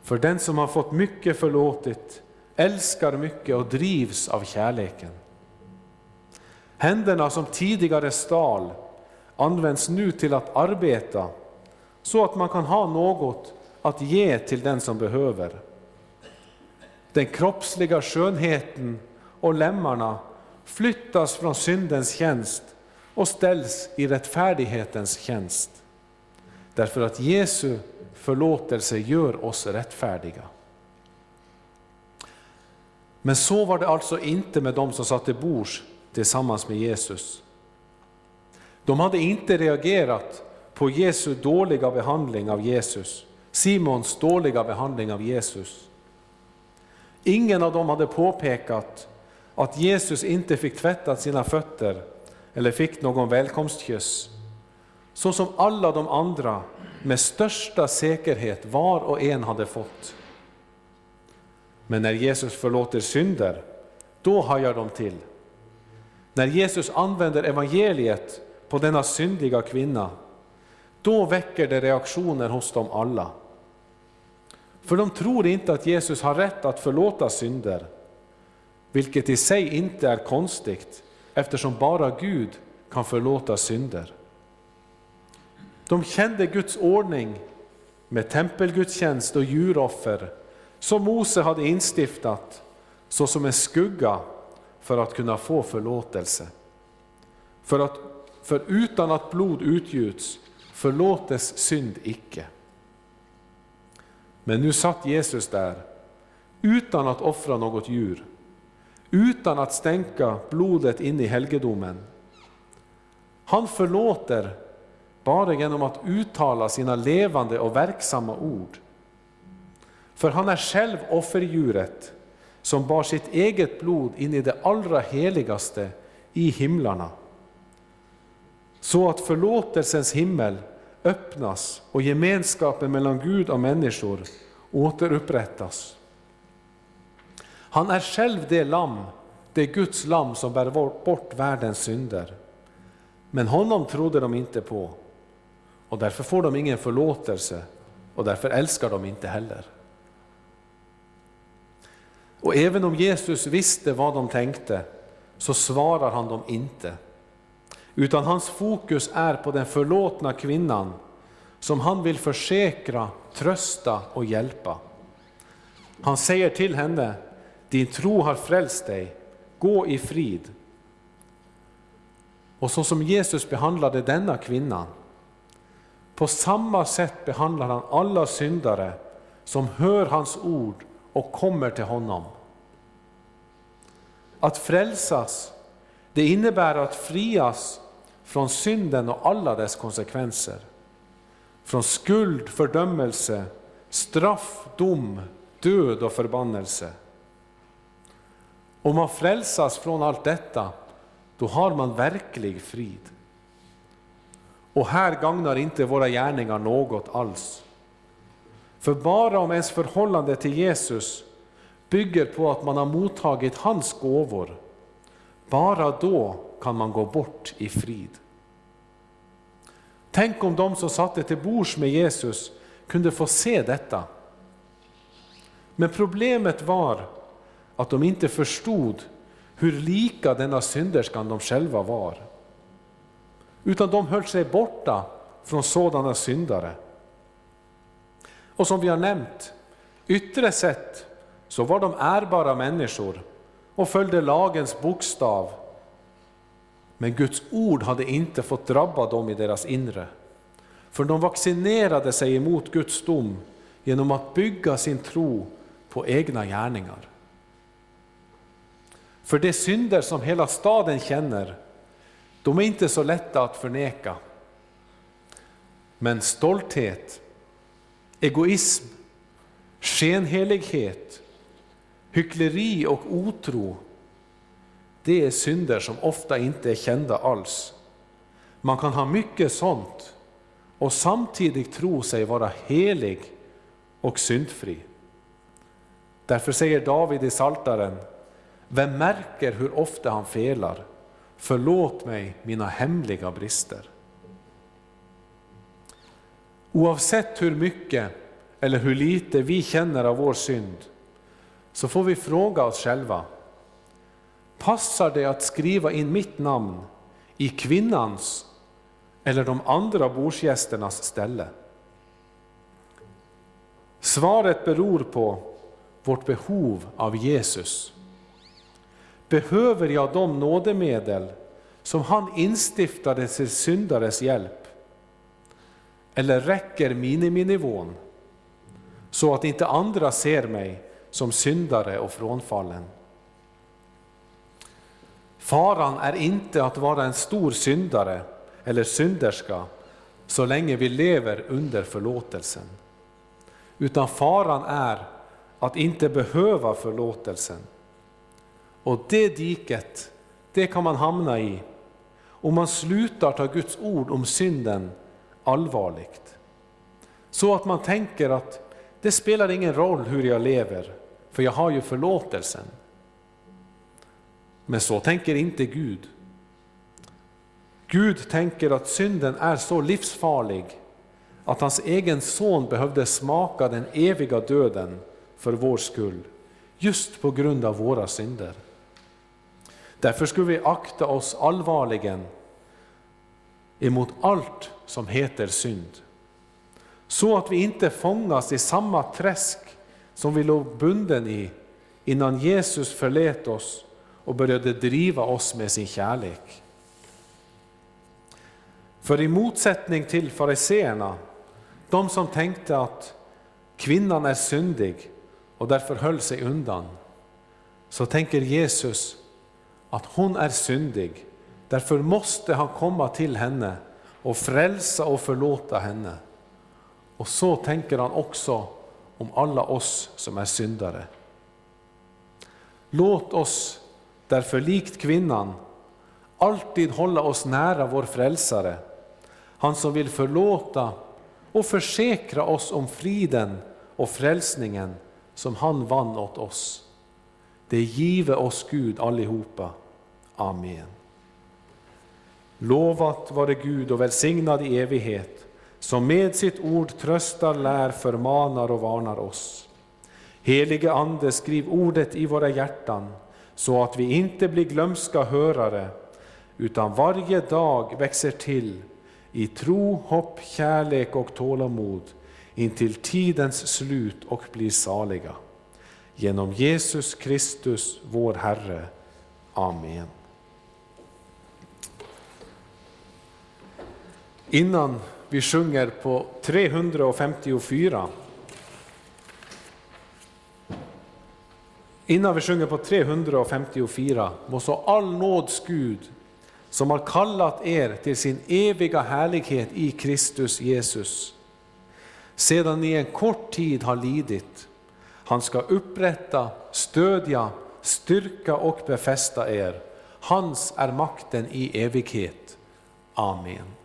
För den som har fått mycket förlåtit älskar mycket och drivs av kärleken. Händerna som tidigare stal används nu till att arbeta så att man kan ha något att ge till den som behöver. Den kroppsliga skönheten och lemmarna flyttas från syndens tjänst och ställs i rättfärdighetens tjänst. Därför att Jesu förlåtelse gör oss rättfärdiga. Men så var det alltså inte med dem som satt till bords tillsammans med Jesus. De hade inte reagerat på Jesu dåliga behandling av Jesus, Simons dåliga behandling av Jesus. Ingen av dem hade påpekat att Jesus inte fick tvätta sina fötter eller fick någon välkomstkyss, så som alla de andra med största säkerhet var och en hade fått. Men när Jesus förlåter synder, då hajar de till. När Jesus använder evangeliet på denna syndiga kvinna, då väcker det reaktioner hos dem alla. För de tror inte att Jesus har rätt att förlåta synder, vilket i sig inte är konstigt eftersom bara Gud kan förlåta synder. De kände Guds ordning med tempelgudstjänst och djuroffer som Mose hade instiftat såsom en skugga för att kunna få förlåtelse. För, att, för utan att blod utgjuts förlåtes synd icke. Men nu satt Jesus där utan att offra något djur, utan att stänka blodet in i helgedomen. Han förlåter bara genom att uttala sina levande och verksamma ord. För han är själv offerdjuret som bar sitt eget blod in i det allra heligaste i himlarna. Så att förlåtelsens himmel öppnas och gemenskapen mellan Gud och människor återupprättas. Han är själv det lamm, det Guds lamm som bär bort världens synder. Men honom trodde de inte på och därför får de ingen förlåtelse och därför älskar de inte heller. Och även om Jesus visste vad de tänkte så svarar han dem inte. Utan hans fokus är på den förlåtna kvinnan som han vill försäkra, trösta och hjälpa. Han säger till henne, din tro har frälst dig, gå i frid. Och så som Jesus behandlade denna kvinna, på samma sätt behandlar han alla syndare som hör hans ord och kommer till honom. Att frälsas, det innebär att frias från synden och alla dess konsekvenser. Från skuld, fördömelse, straff, dom, död och förbannelse. Om man frälsas från allt detta, då har man verklig frid. Och här gagnar inte våra gärningar något alls. För bara om ens förhållande till Jesus bygger på att man har mottagit hans gåvor, bara då kan man gå bort i frid. Tänk om de som satte till bords med Jesus kunde få se detta. Men problemet var att de inte förstod hur lika denna synderskan de själva var. Utan de höll sig borta från sådana syndare. Och som vi har nämnt, yttre sett så var de ärbara människor och följde lagens bokstav. Men Guds ord hade inte fått drabba dem i deras inre. För de vaccinerade sig emot Guds dom genom att bygga sin tro på egna gärningar. För de synder som hela staden känner, de är inte så lätta att förneka. Men stolthet, egoism, skenhelighet, Hyckleri och otro, det är synder som ofta inte är kända alls. Man kan ha mycket sånt och samtidigt tro sig vara helig och syndfri. Därför säger David i Saltaren, vem märker hur ofta han felar? Förlåt mig mina hemliga brister. Oavsett hur mycket eller hur lite vi känner av vår synd, så får vi fråga oss själva, passar det att skriva in mitt namn i kvinnans eller de andra bordsgästernas ställe? Svaret beror på vårt behov av Jesus. Behöver jag de nådemedel som han instiftade till syndares hjälp? Eller räcker miniminivån så att inte andra ser mig som syndare och frånfallen? Faran är inte att vara en stor syndare eller synderska så länge vi lever under förlåtelsen. Utan faran är att inte behöva förlåtelsen. Och det diket, det kan man hamna i om man slutar ta Guds ord om synden allvarligt. Så att man tänker att det spelar ingen roll hur jag lever, för jag har ju förlåtelsen. Men så tänker inte Gud. Gud tänker att synden är så livsfarlig att hans egen son behövde smaka den eviga döden för vår skull, just på grund av våra synder. Därför skulle vi akta oss allvarligen emot allt som heter synd, så att vi inte fångas i samma träsk som vi låg bunden i innan Jesus förlät oss och började driva oss med sin kärlek. För i motsättning till fariseerna, de som tänkte att kvinnan är syndig och därför höll sig undan, så tänker Jesus att hon är syndig. Därför måste han komma till henne och frälsa och förlåta henne. Och så tänker han också om alla oss som är syndare. Låt oss därför likt kvinnan alltid hålla oss nära vår frälsare, han som vill förlåta och försäkra oss om friden och frälsningen som han vann åt oss. Det give oss Gud allihopa. Amen. Lovat vare Gud och välsignad i evighet, som med sitt ord tröstar, lär, förmanar och varnar oss. Helige Ande, skriv ordet i våra hjärtan, så att vi inte blir glömska hörare, utan varje dag växer till i tro, hopp, kärlek och tålamod intill tidens slut och blir saliga. Genom Jesus Kristus, vår Herre. Amen. Innan vi sjunger på 354 Innan vi sjunger på 354 måste all nåds Gud som har kallat er till sin eviga härlighet i Kristus Jesus, sedan ni en kort tid har lidit, han ska upprätta, stödja, styrka och befästa er. Hans är makten i evighet. Amen.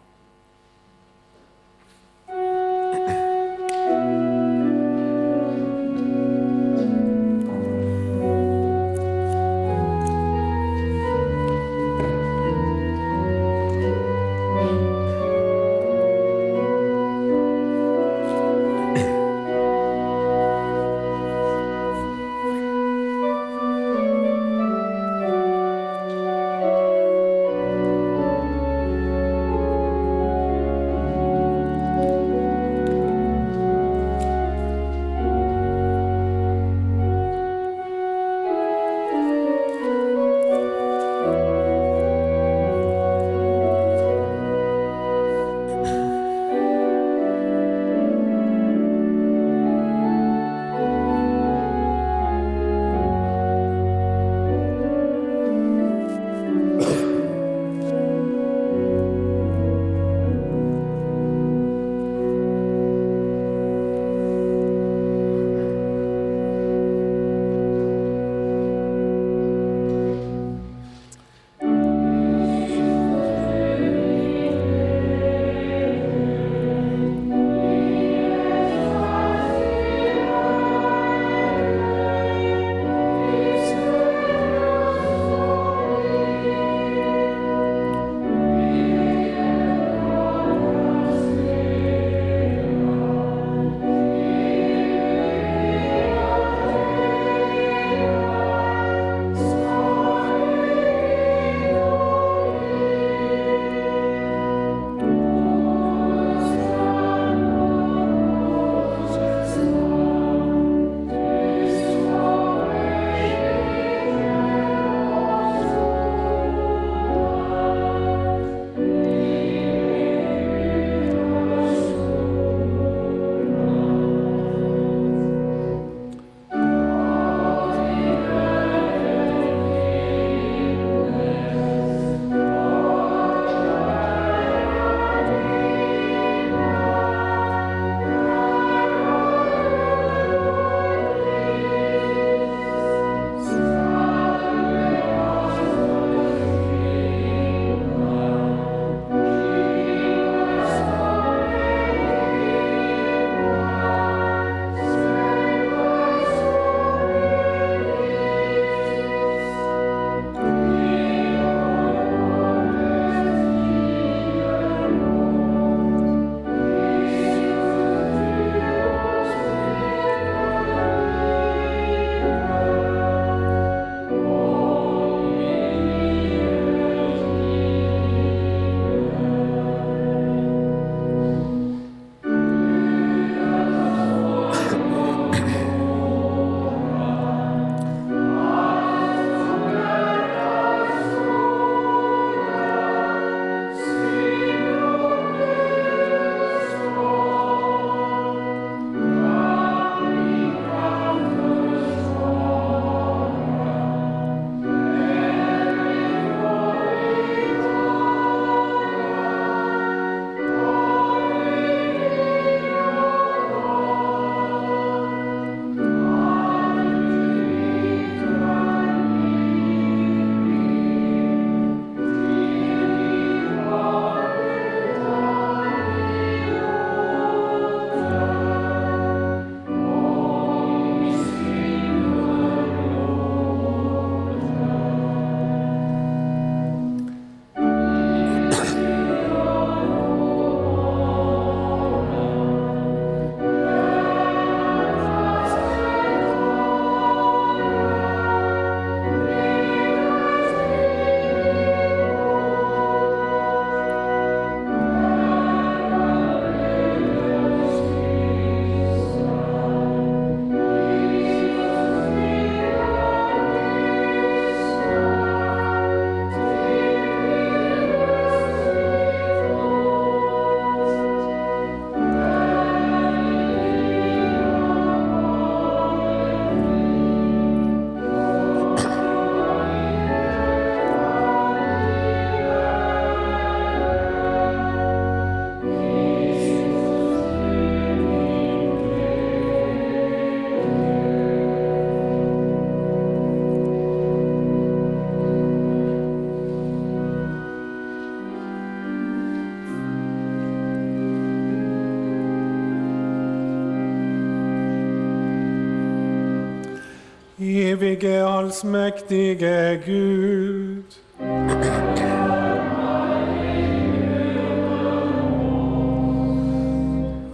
Allsmäktige Gud.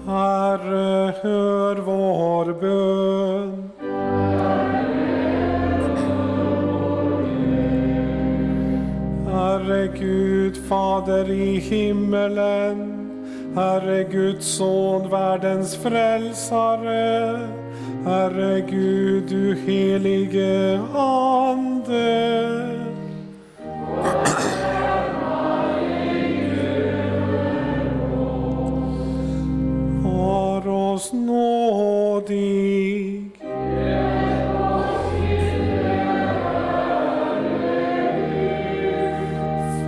Herre, hör vår bön. Herre Gud, Fader i himmelen, Herre Guds son, världens frälsare, Herre Gud, du helige Ande. Var oss nådig.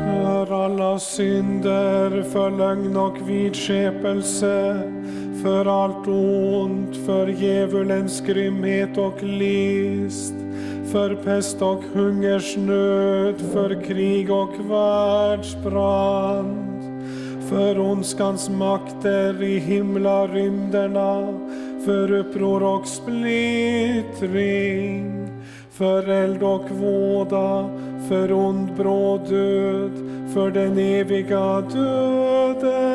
För alla synder, för lögn och vidskepelse, för allt ont, för djävulens grymhet och list, för pest och hungersnöd, för krig och världsbrand, för ondskans makter i himlarymderna, för uppror och splittring, för eld och våda, för ond bråd död, för den eviga döden.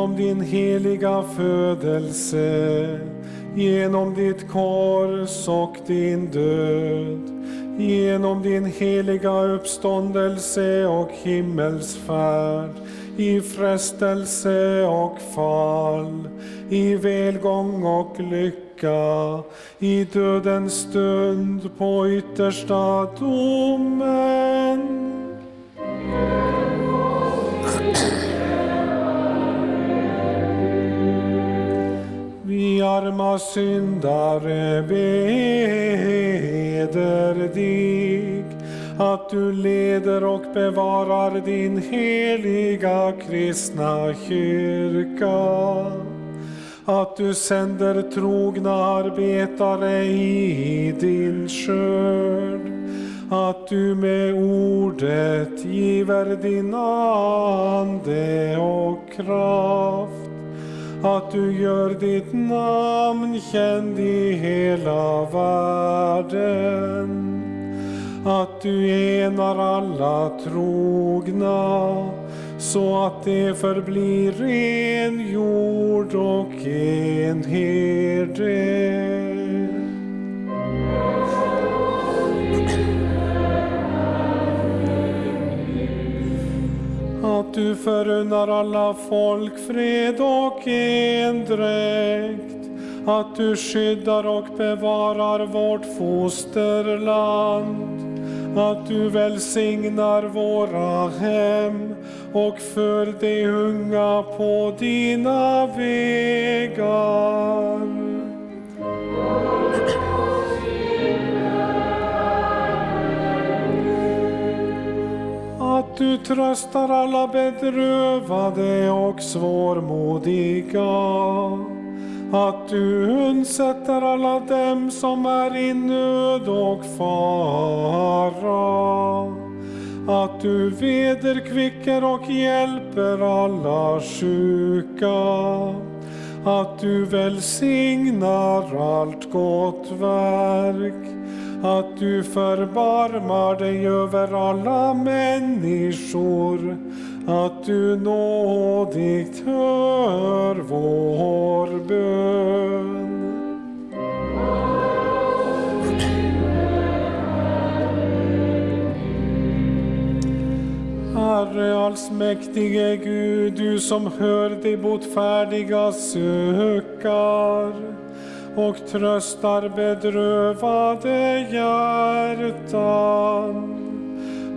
Genom din heliga födelse, genom ditt kors och din död, genom din heliga uppståndelse och himmelsfärd, i frestelse och fall, i välgång och lycka, i dödens stund på yttersta domen. Arma syndare beder dig att du leder och bevarar din heliga kristna kyrka. Att du sänder trogna arbetare i din skörd. Att du med ordet giver din ande och kraft att du gör ditt namn känd i hela världen. Att du enar alla trogna så att det förblir en jord och en herde. Att du förunnar alla folk fred och endräkt. Att du skyddar och bevarar vårt fosterland. Att du välsignar våra hem och för de unga på dina vägar. Du tröstar alla bedrövade och svårmodiga. Att du undsätter alla dem som är i nöd och fara. Att du vederkvicker och hjälper alla sjuka. Att du välsignar allt gott verk att du förbarmar dig över alla människor, att du nådigt hör vår bön. Herre allsmäktige Gud, du som hör de botfärdiga sökar och tröstar bedrövade hjärtan.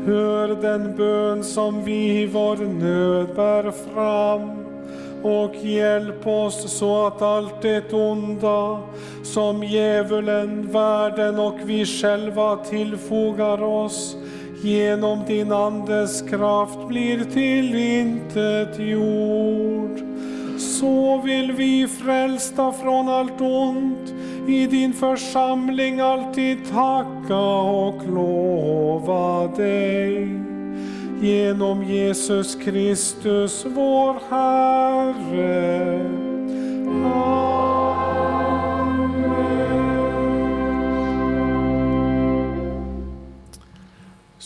Hör den bön som vi i vår nöd bär fram och hjälp oss så att allt det onda som djävulen, världen och vi själva tillfogar oss genom din Andes kraft blir till intet jord. Så vill vi frälsta från allt ont i din församling alltid tacka och lova dig. genom Jesus Kristus vår Herre. Amen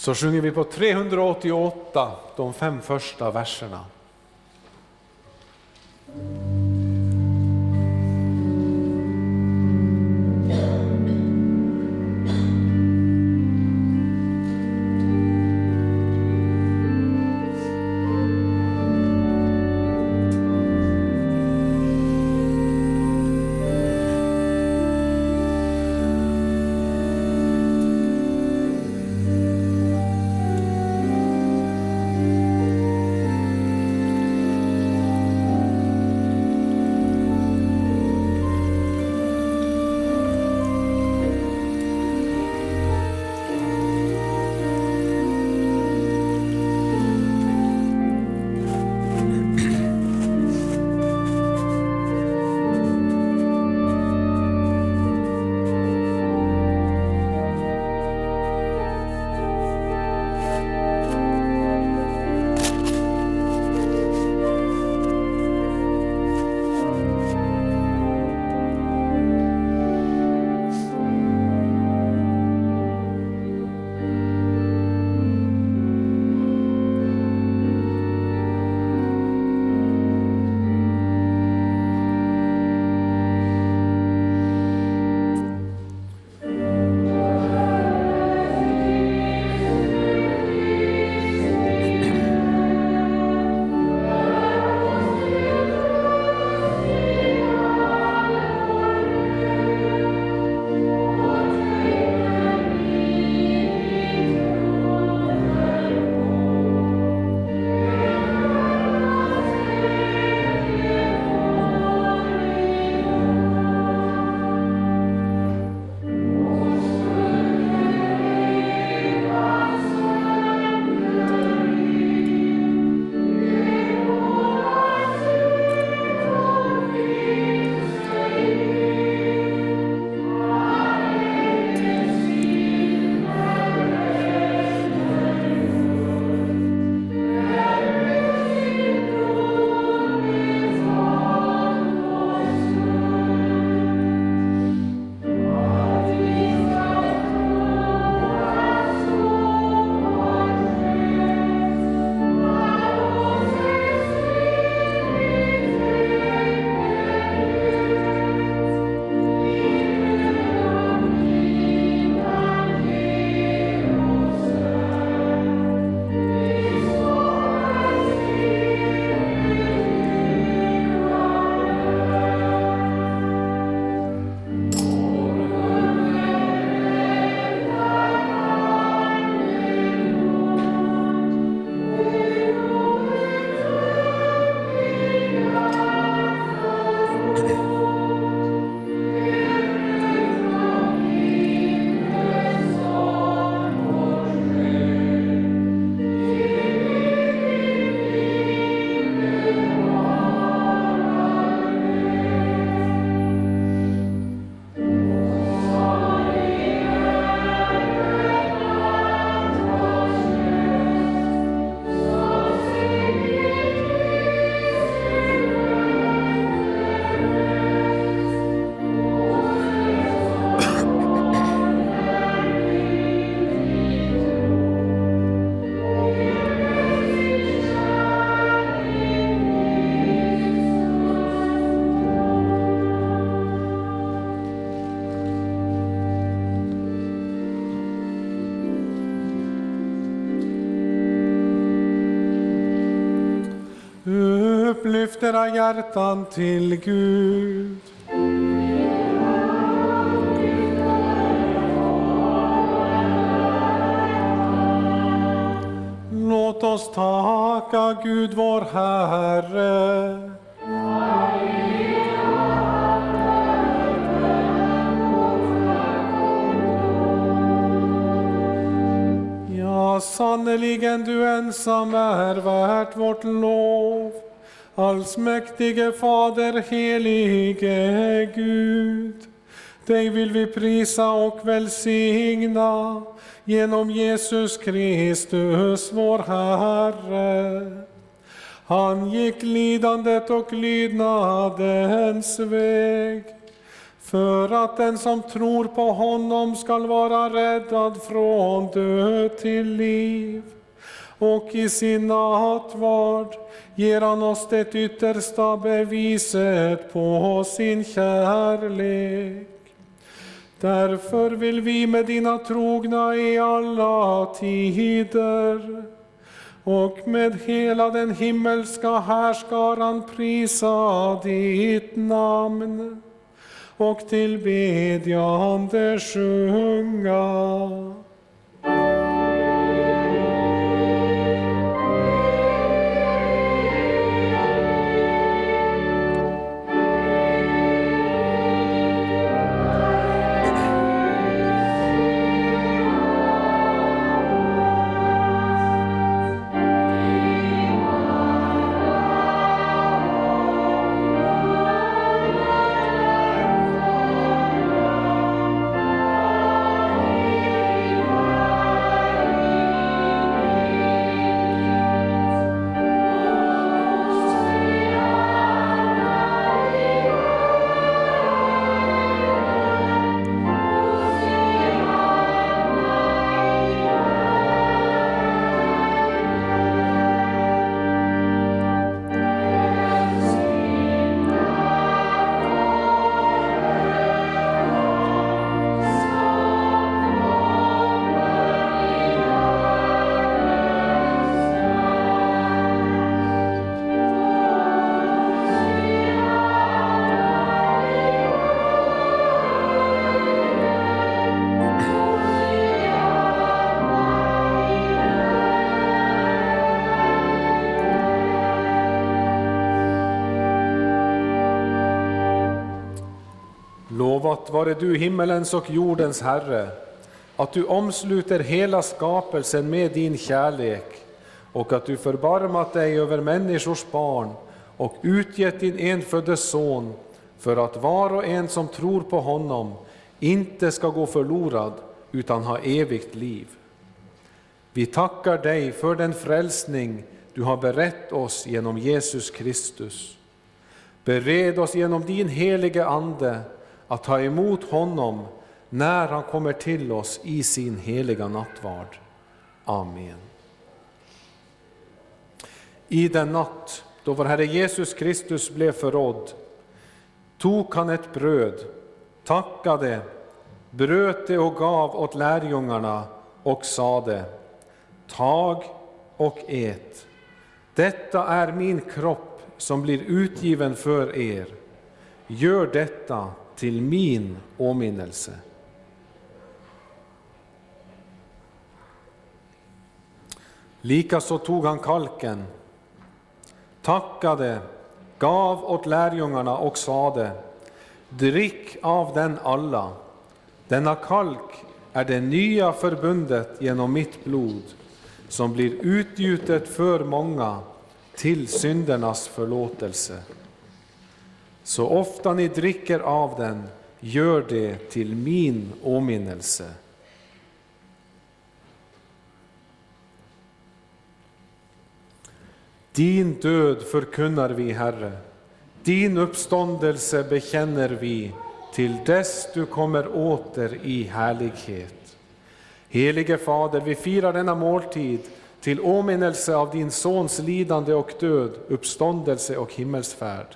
Så sjunger vi på 388, de fem första verserna. Thank you. Upplyft era hjärtan till Gud. Låt oss tacka Gud vår Herre. Ja, sannerligen du ensam är värt vårt lov. Allsmäktige Fader, helige Gud. Dig vill vi prisa och välsigna genom Jesus Kristus, vår Herre. Han gick lidandet och lydnadens väg för att den som tror på honom skall vara räddad från död till liv. Och i sin nattvard ger han oss det yttersta beviset på sin kärlek. Därför vill vi med dina trogna i alla tider och med hela den himmelska härskaran prisa ditt namn och tillbedjande sjunga. Lovat vare du himmelens och jordens Herre, att du omsluter hela skapelsen med din kärlek och att du förbarmat dig över människors barn och utgett din enfödde son för att var och en som tror på honom inte ska gå förlorad utan ha evigt liv. Vi tackar dig för den frälsning du har berett oss genom Jesus Kristus. Bered oss genom din helige Ande att ta emot honom när han kommer till oss i sin heliga nattvard. Amen. I den natt då vår Herre Jesus Kristus blev förrådd tog han ett bröd, tackade, bröt det och gav åt lärjungarna och sade Tag och ät. Detta är min kropp som blir utgiven för er. Gör detta till min åminnelse. Likaså tog han kalken, tackade, gav åt lärjungarna och sade, drick av den alla. Denna kalk är det nya förbundet genom mitt blod, som blir utgjutet för många till syndernas förlåtelse. Så ofta ni dricker av den, gör det till min åminnelse. Din död förkunnar vi, Herre, din uppståndelse bekänner vi till dess du kommer åter i härlighet. Helige Fader, vi firar denna måltid till åminnelse av din Sons lidande och död, uppståndelse och himmelsfärd.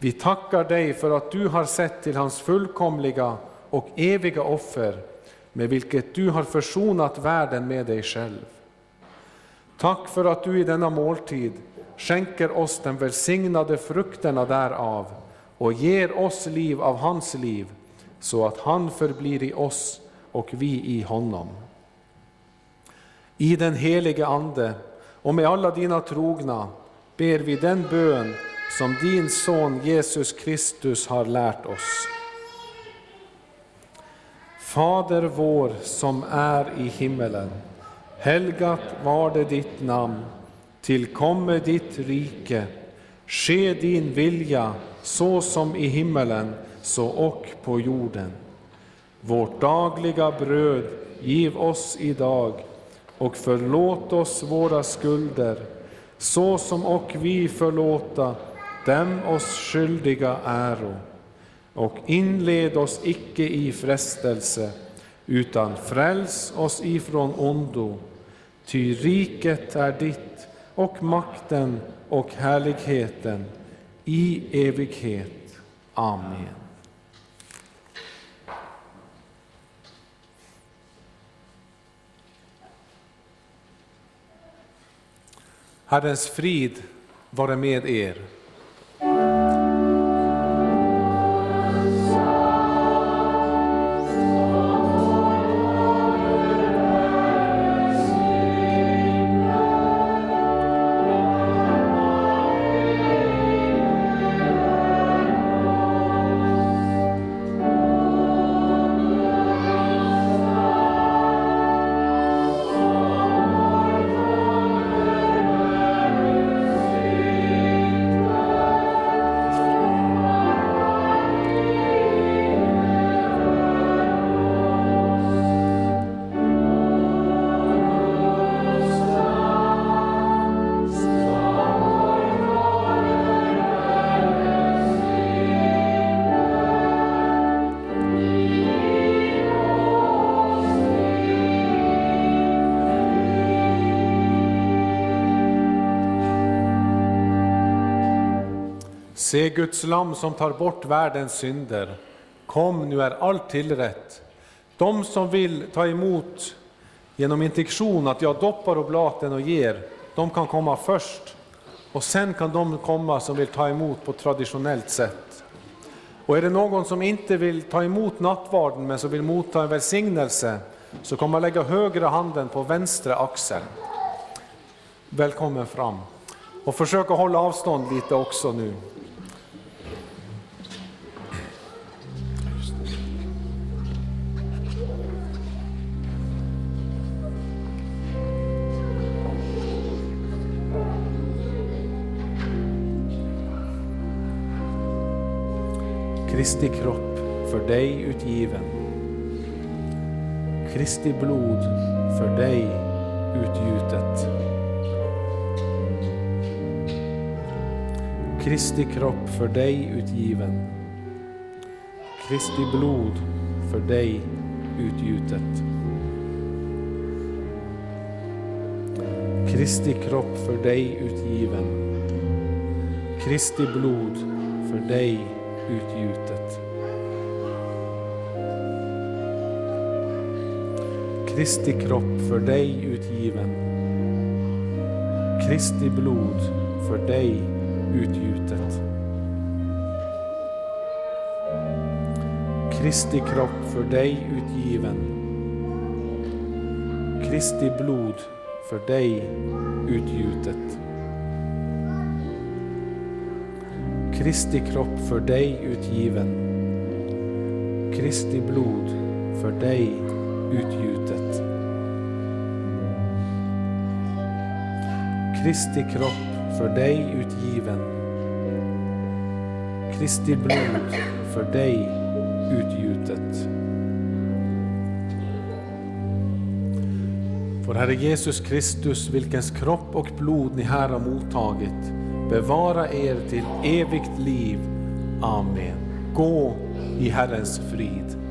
Vi tackar dig för att du har sett till hans fullkomliga och eviga offer med vilket du har försonat världen med dig själv. Tack för att du i denna måltid skänker oss den välsignade frukterna därav och ger oss liv av hans liv, så att han förblir i oss och vi i honom. I den helige Ande och med alla dina trogna ber vi den bön som din son Jesus Kristus har lärt oss. Fader vår som är i himmelen. Helgat var det ditt namn. Tillkomme ditt rike. Ske din vilja så som i himmelen så och på jorden. Vårt dagliga bröd giv oss idag och förlåt oss våra skulder, så som och vi förlåta dem oss skyldiga äro. Och inled oss icke i frestelse, utan fräls oss ifrån ondo. Ty riket är ditt, och makten och härligheten i evighet. Amen. Herrens frid vare med er. Guds lam som tar bort världens synder. Kom, nu är allt tillrätt. De som vill ta emot genom intektion att jag doppar oblaten och ger, de kan komma först. Och sen kan de komma som vill ta emot på traditionellt sätt. Och är det någon som inte vill ta emot nattvarden men som vill motta en välsignelse, så kommer man lägga högra handen på vänstra axeln. Välkommen fram. Och försök att hålla avstånd lite också nu. Kristi kropp för dig utgiven. Kristi blod för dig utgjutet. Kristi kropp för dig utgiven. Kristi blod för dig utgjutet. Kristi kropp för dig utgiven. Kristi blod för dig utgjutet. Kristi kropp för dig utgiven. Kristi blod för dig utgjutet. Kristi kropp för dig utgiven. Kristi blod för dig utgjutet. Kristi kropp för dig utgiven, Kristi blod för dig utgjutet. Kristi kropp för dig utgiven, Kristi blod för dig utgjutet. Vår Herre Jesus Kristus, vilkens kropp och blod ni här har mottagit, bevara er till evigt liv. Amen. Gå i Herrens frid.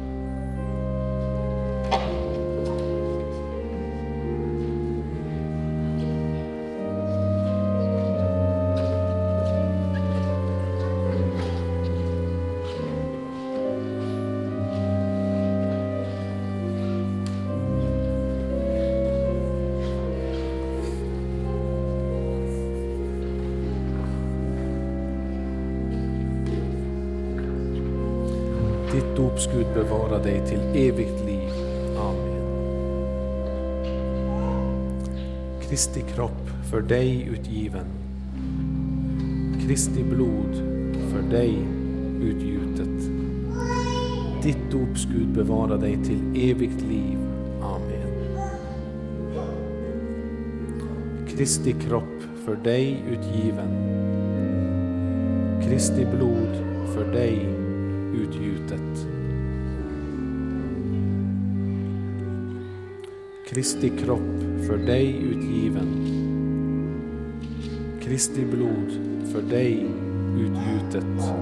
Dig utgiven. Kristi blod för dig utgjutet. Ditt dops Gud bevara dig till evigt liv. Amen. Kristi kropp för dig utgiven. Kristi blod för dig utgjutet. Kristi kropp för dig utgiven. Kristi blod för dig utgjutet.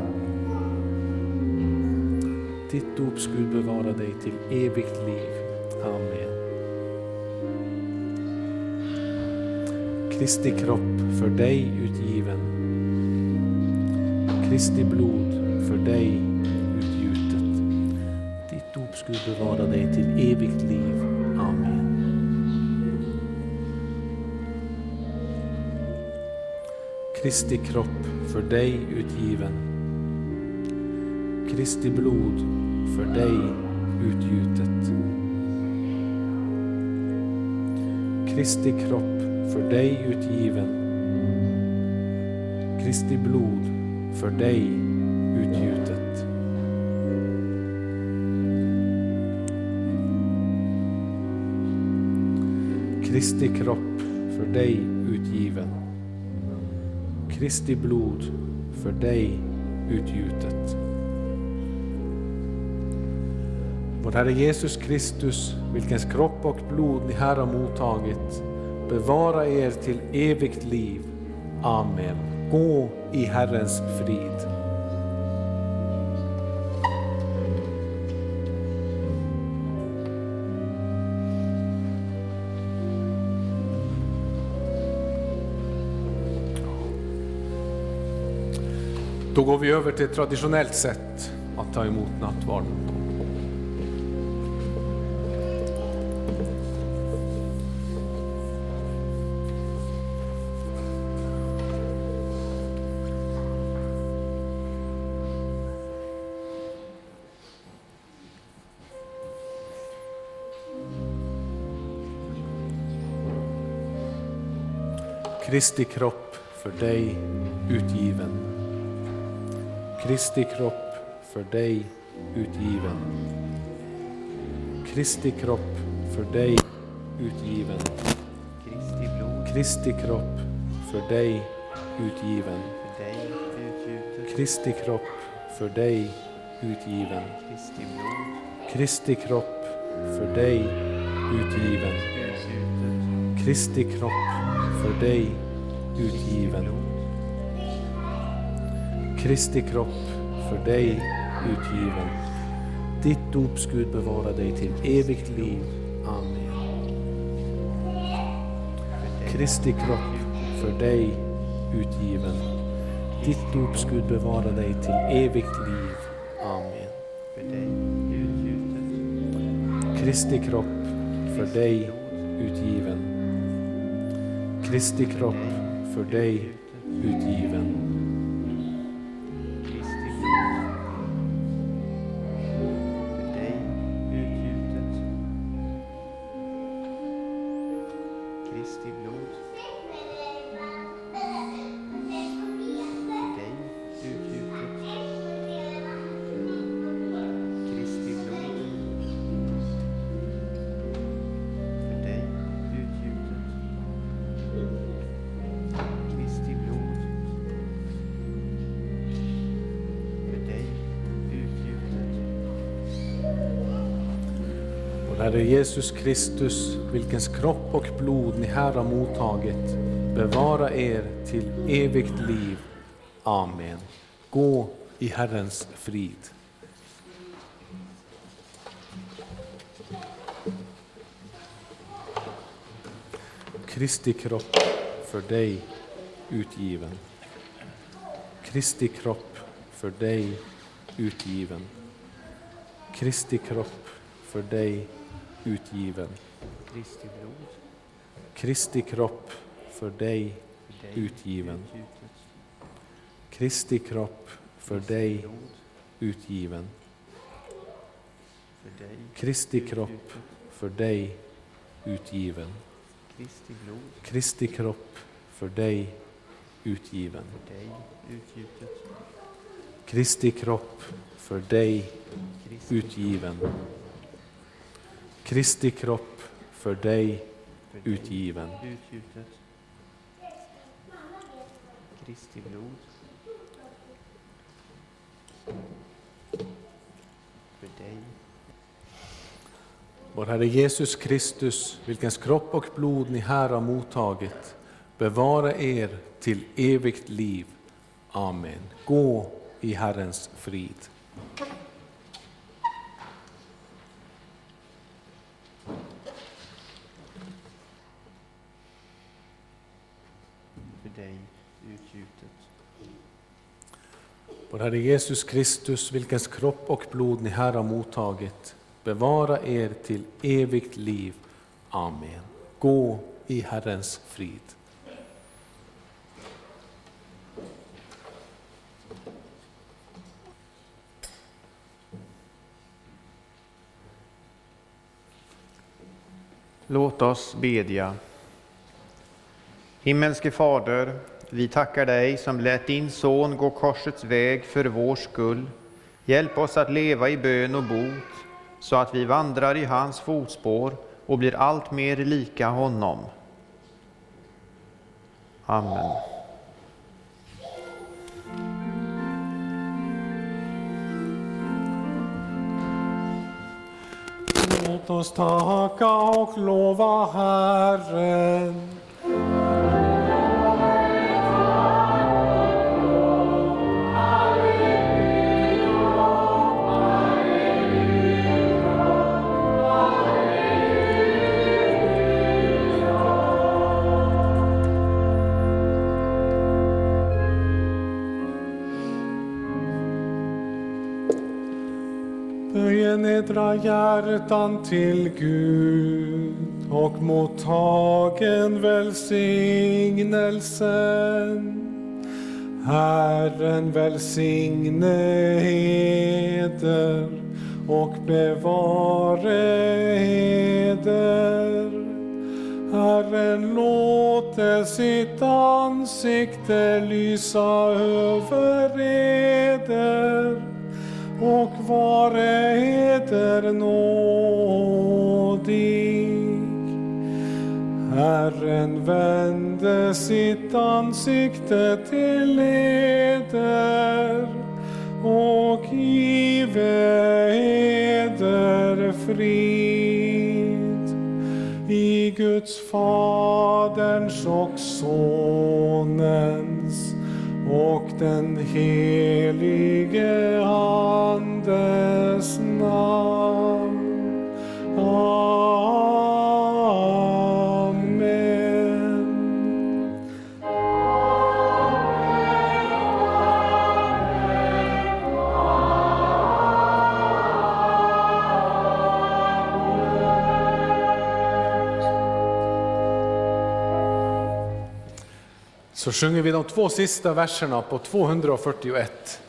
Ditt dop Gud bevara dig till evigt liv. Amen. Kristi kropp för dig utgiven. Kristi blod för dig utgjutet. Ditt dop Gud bevara dig till evigt liv. Kristi kropp för dig utgiven. Kristi blod för dig utgjutet. Kristi kropp för dig utgiven. Kristi blod för dig utgjutet. Kristi kropp för dig utgiven. Kristi blod för dig utgjutet. Vår Herre Jesus Kristus, vilkens kropp och blod ni här har mottagit, bevara er till evigt liv. Amen. Gå i Herrens frid. Då går vi över till ett traditionellt sätt att ta emot nattvarden. Kristi kropp för dig utgiven. Kristi kropp för dig utgiven. Kristi kropp för dig utgiven. Kristi blod Kristi kropp för dig utgiven. för dig utgjutet. Kristi kropp för dig utgiven. Kristi blod Kristi kropp för dig utgiven. Kristi kropp för dig utgiven. Kristi kropp för dig utgiven. Ditt dops Gud bevara dig till evigt liv. Amen. Kristi kropp för dig utgiven. Ditt dops Gud bevara dig till evigt liv. Amen. Kristi kropp för dig utgiven. Kristi kropp för dig utgiven. Jesus Kristus, vilkens kropp och blod ni här har mottagit, bevara er till evigt liv. Amen. Gå i Herrens frid. Kristi kropp för dig utgiven. Kristi kropp för dig utgiven. Kristi kropp för dig utgiven. Kristi blod Kristi kropp för dig utgiven. Kristi kropp för dig utgiven. Kristi kropp för dig utgiven. Kristi kropp för dig utgiven. för dig utgjutet. Kristi kropp för dig utgiven. Kristi kropp för dig utgiven. Kristi blod för dig Vår Herre Jesus Kristus, vilkens kropp och blod ni här har mottagit, bevara er till evigt liv. Amen. Gå i Herrens frid. För dig utgjutet. Vår Herre Jesus Kristus, vilkens kropp och blod ni här har mottagit, bevara er till evigt liv. Amen. Gå i Herrens frid. Låt oss bedja. Himmelske Fader, vi tackar dig som lät din son gå korsets väg för vår skull. Hjälp oss att leva i bön och bot, så att vi vandrar i hans fotspår och blir allt mer lika honom. Amen. Låt oss tacka och lova Herren. Vänd nedra hjärtan till Gud och mottagen välsignelsen. Herren välsigne eder och bevare eder. Herren låte sitt ansikte lysa över eder och vare eder nådig. Herren vände sitt ansikte till eder och give eder frid. I Guds Faderns och Sonens och den helige Så sjunger vi de två sista verserna på 241.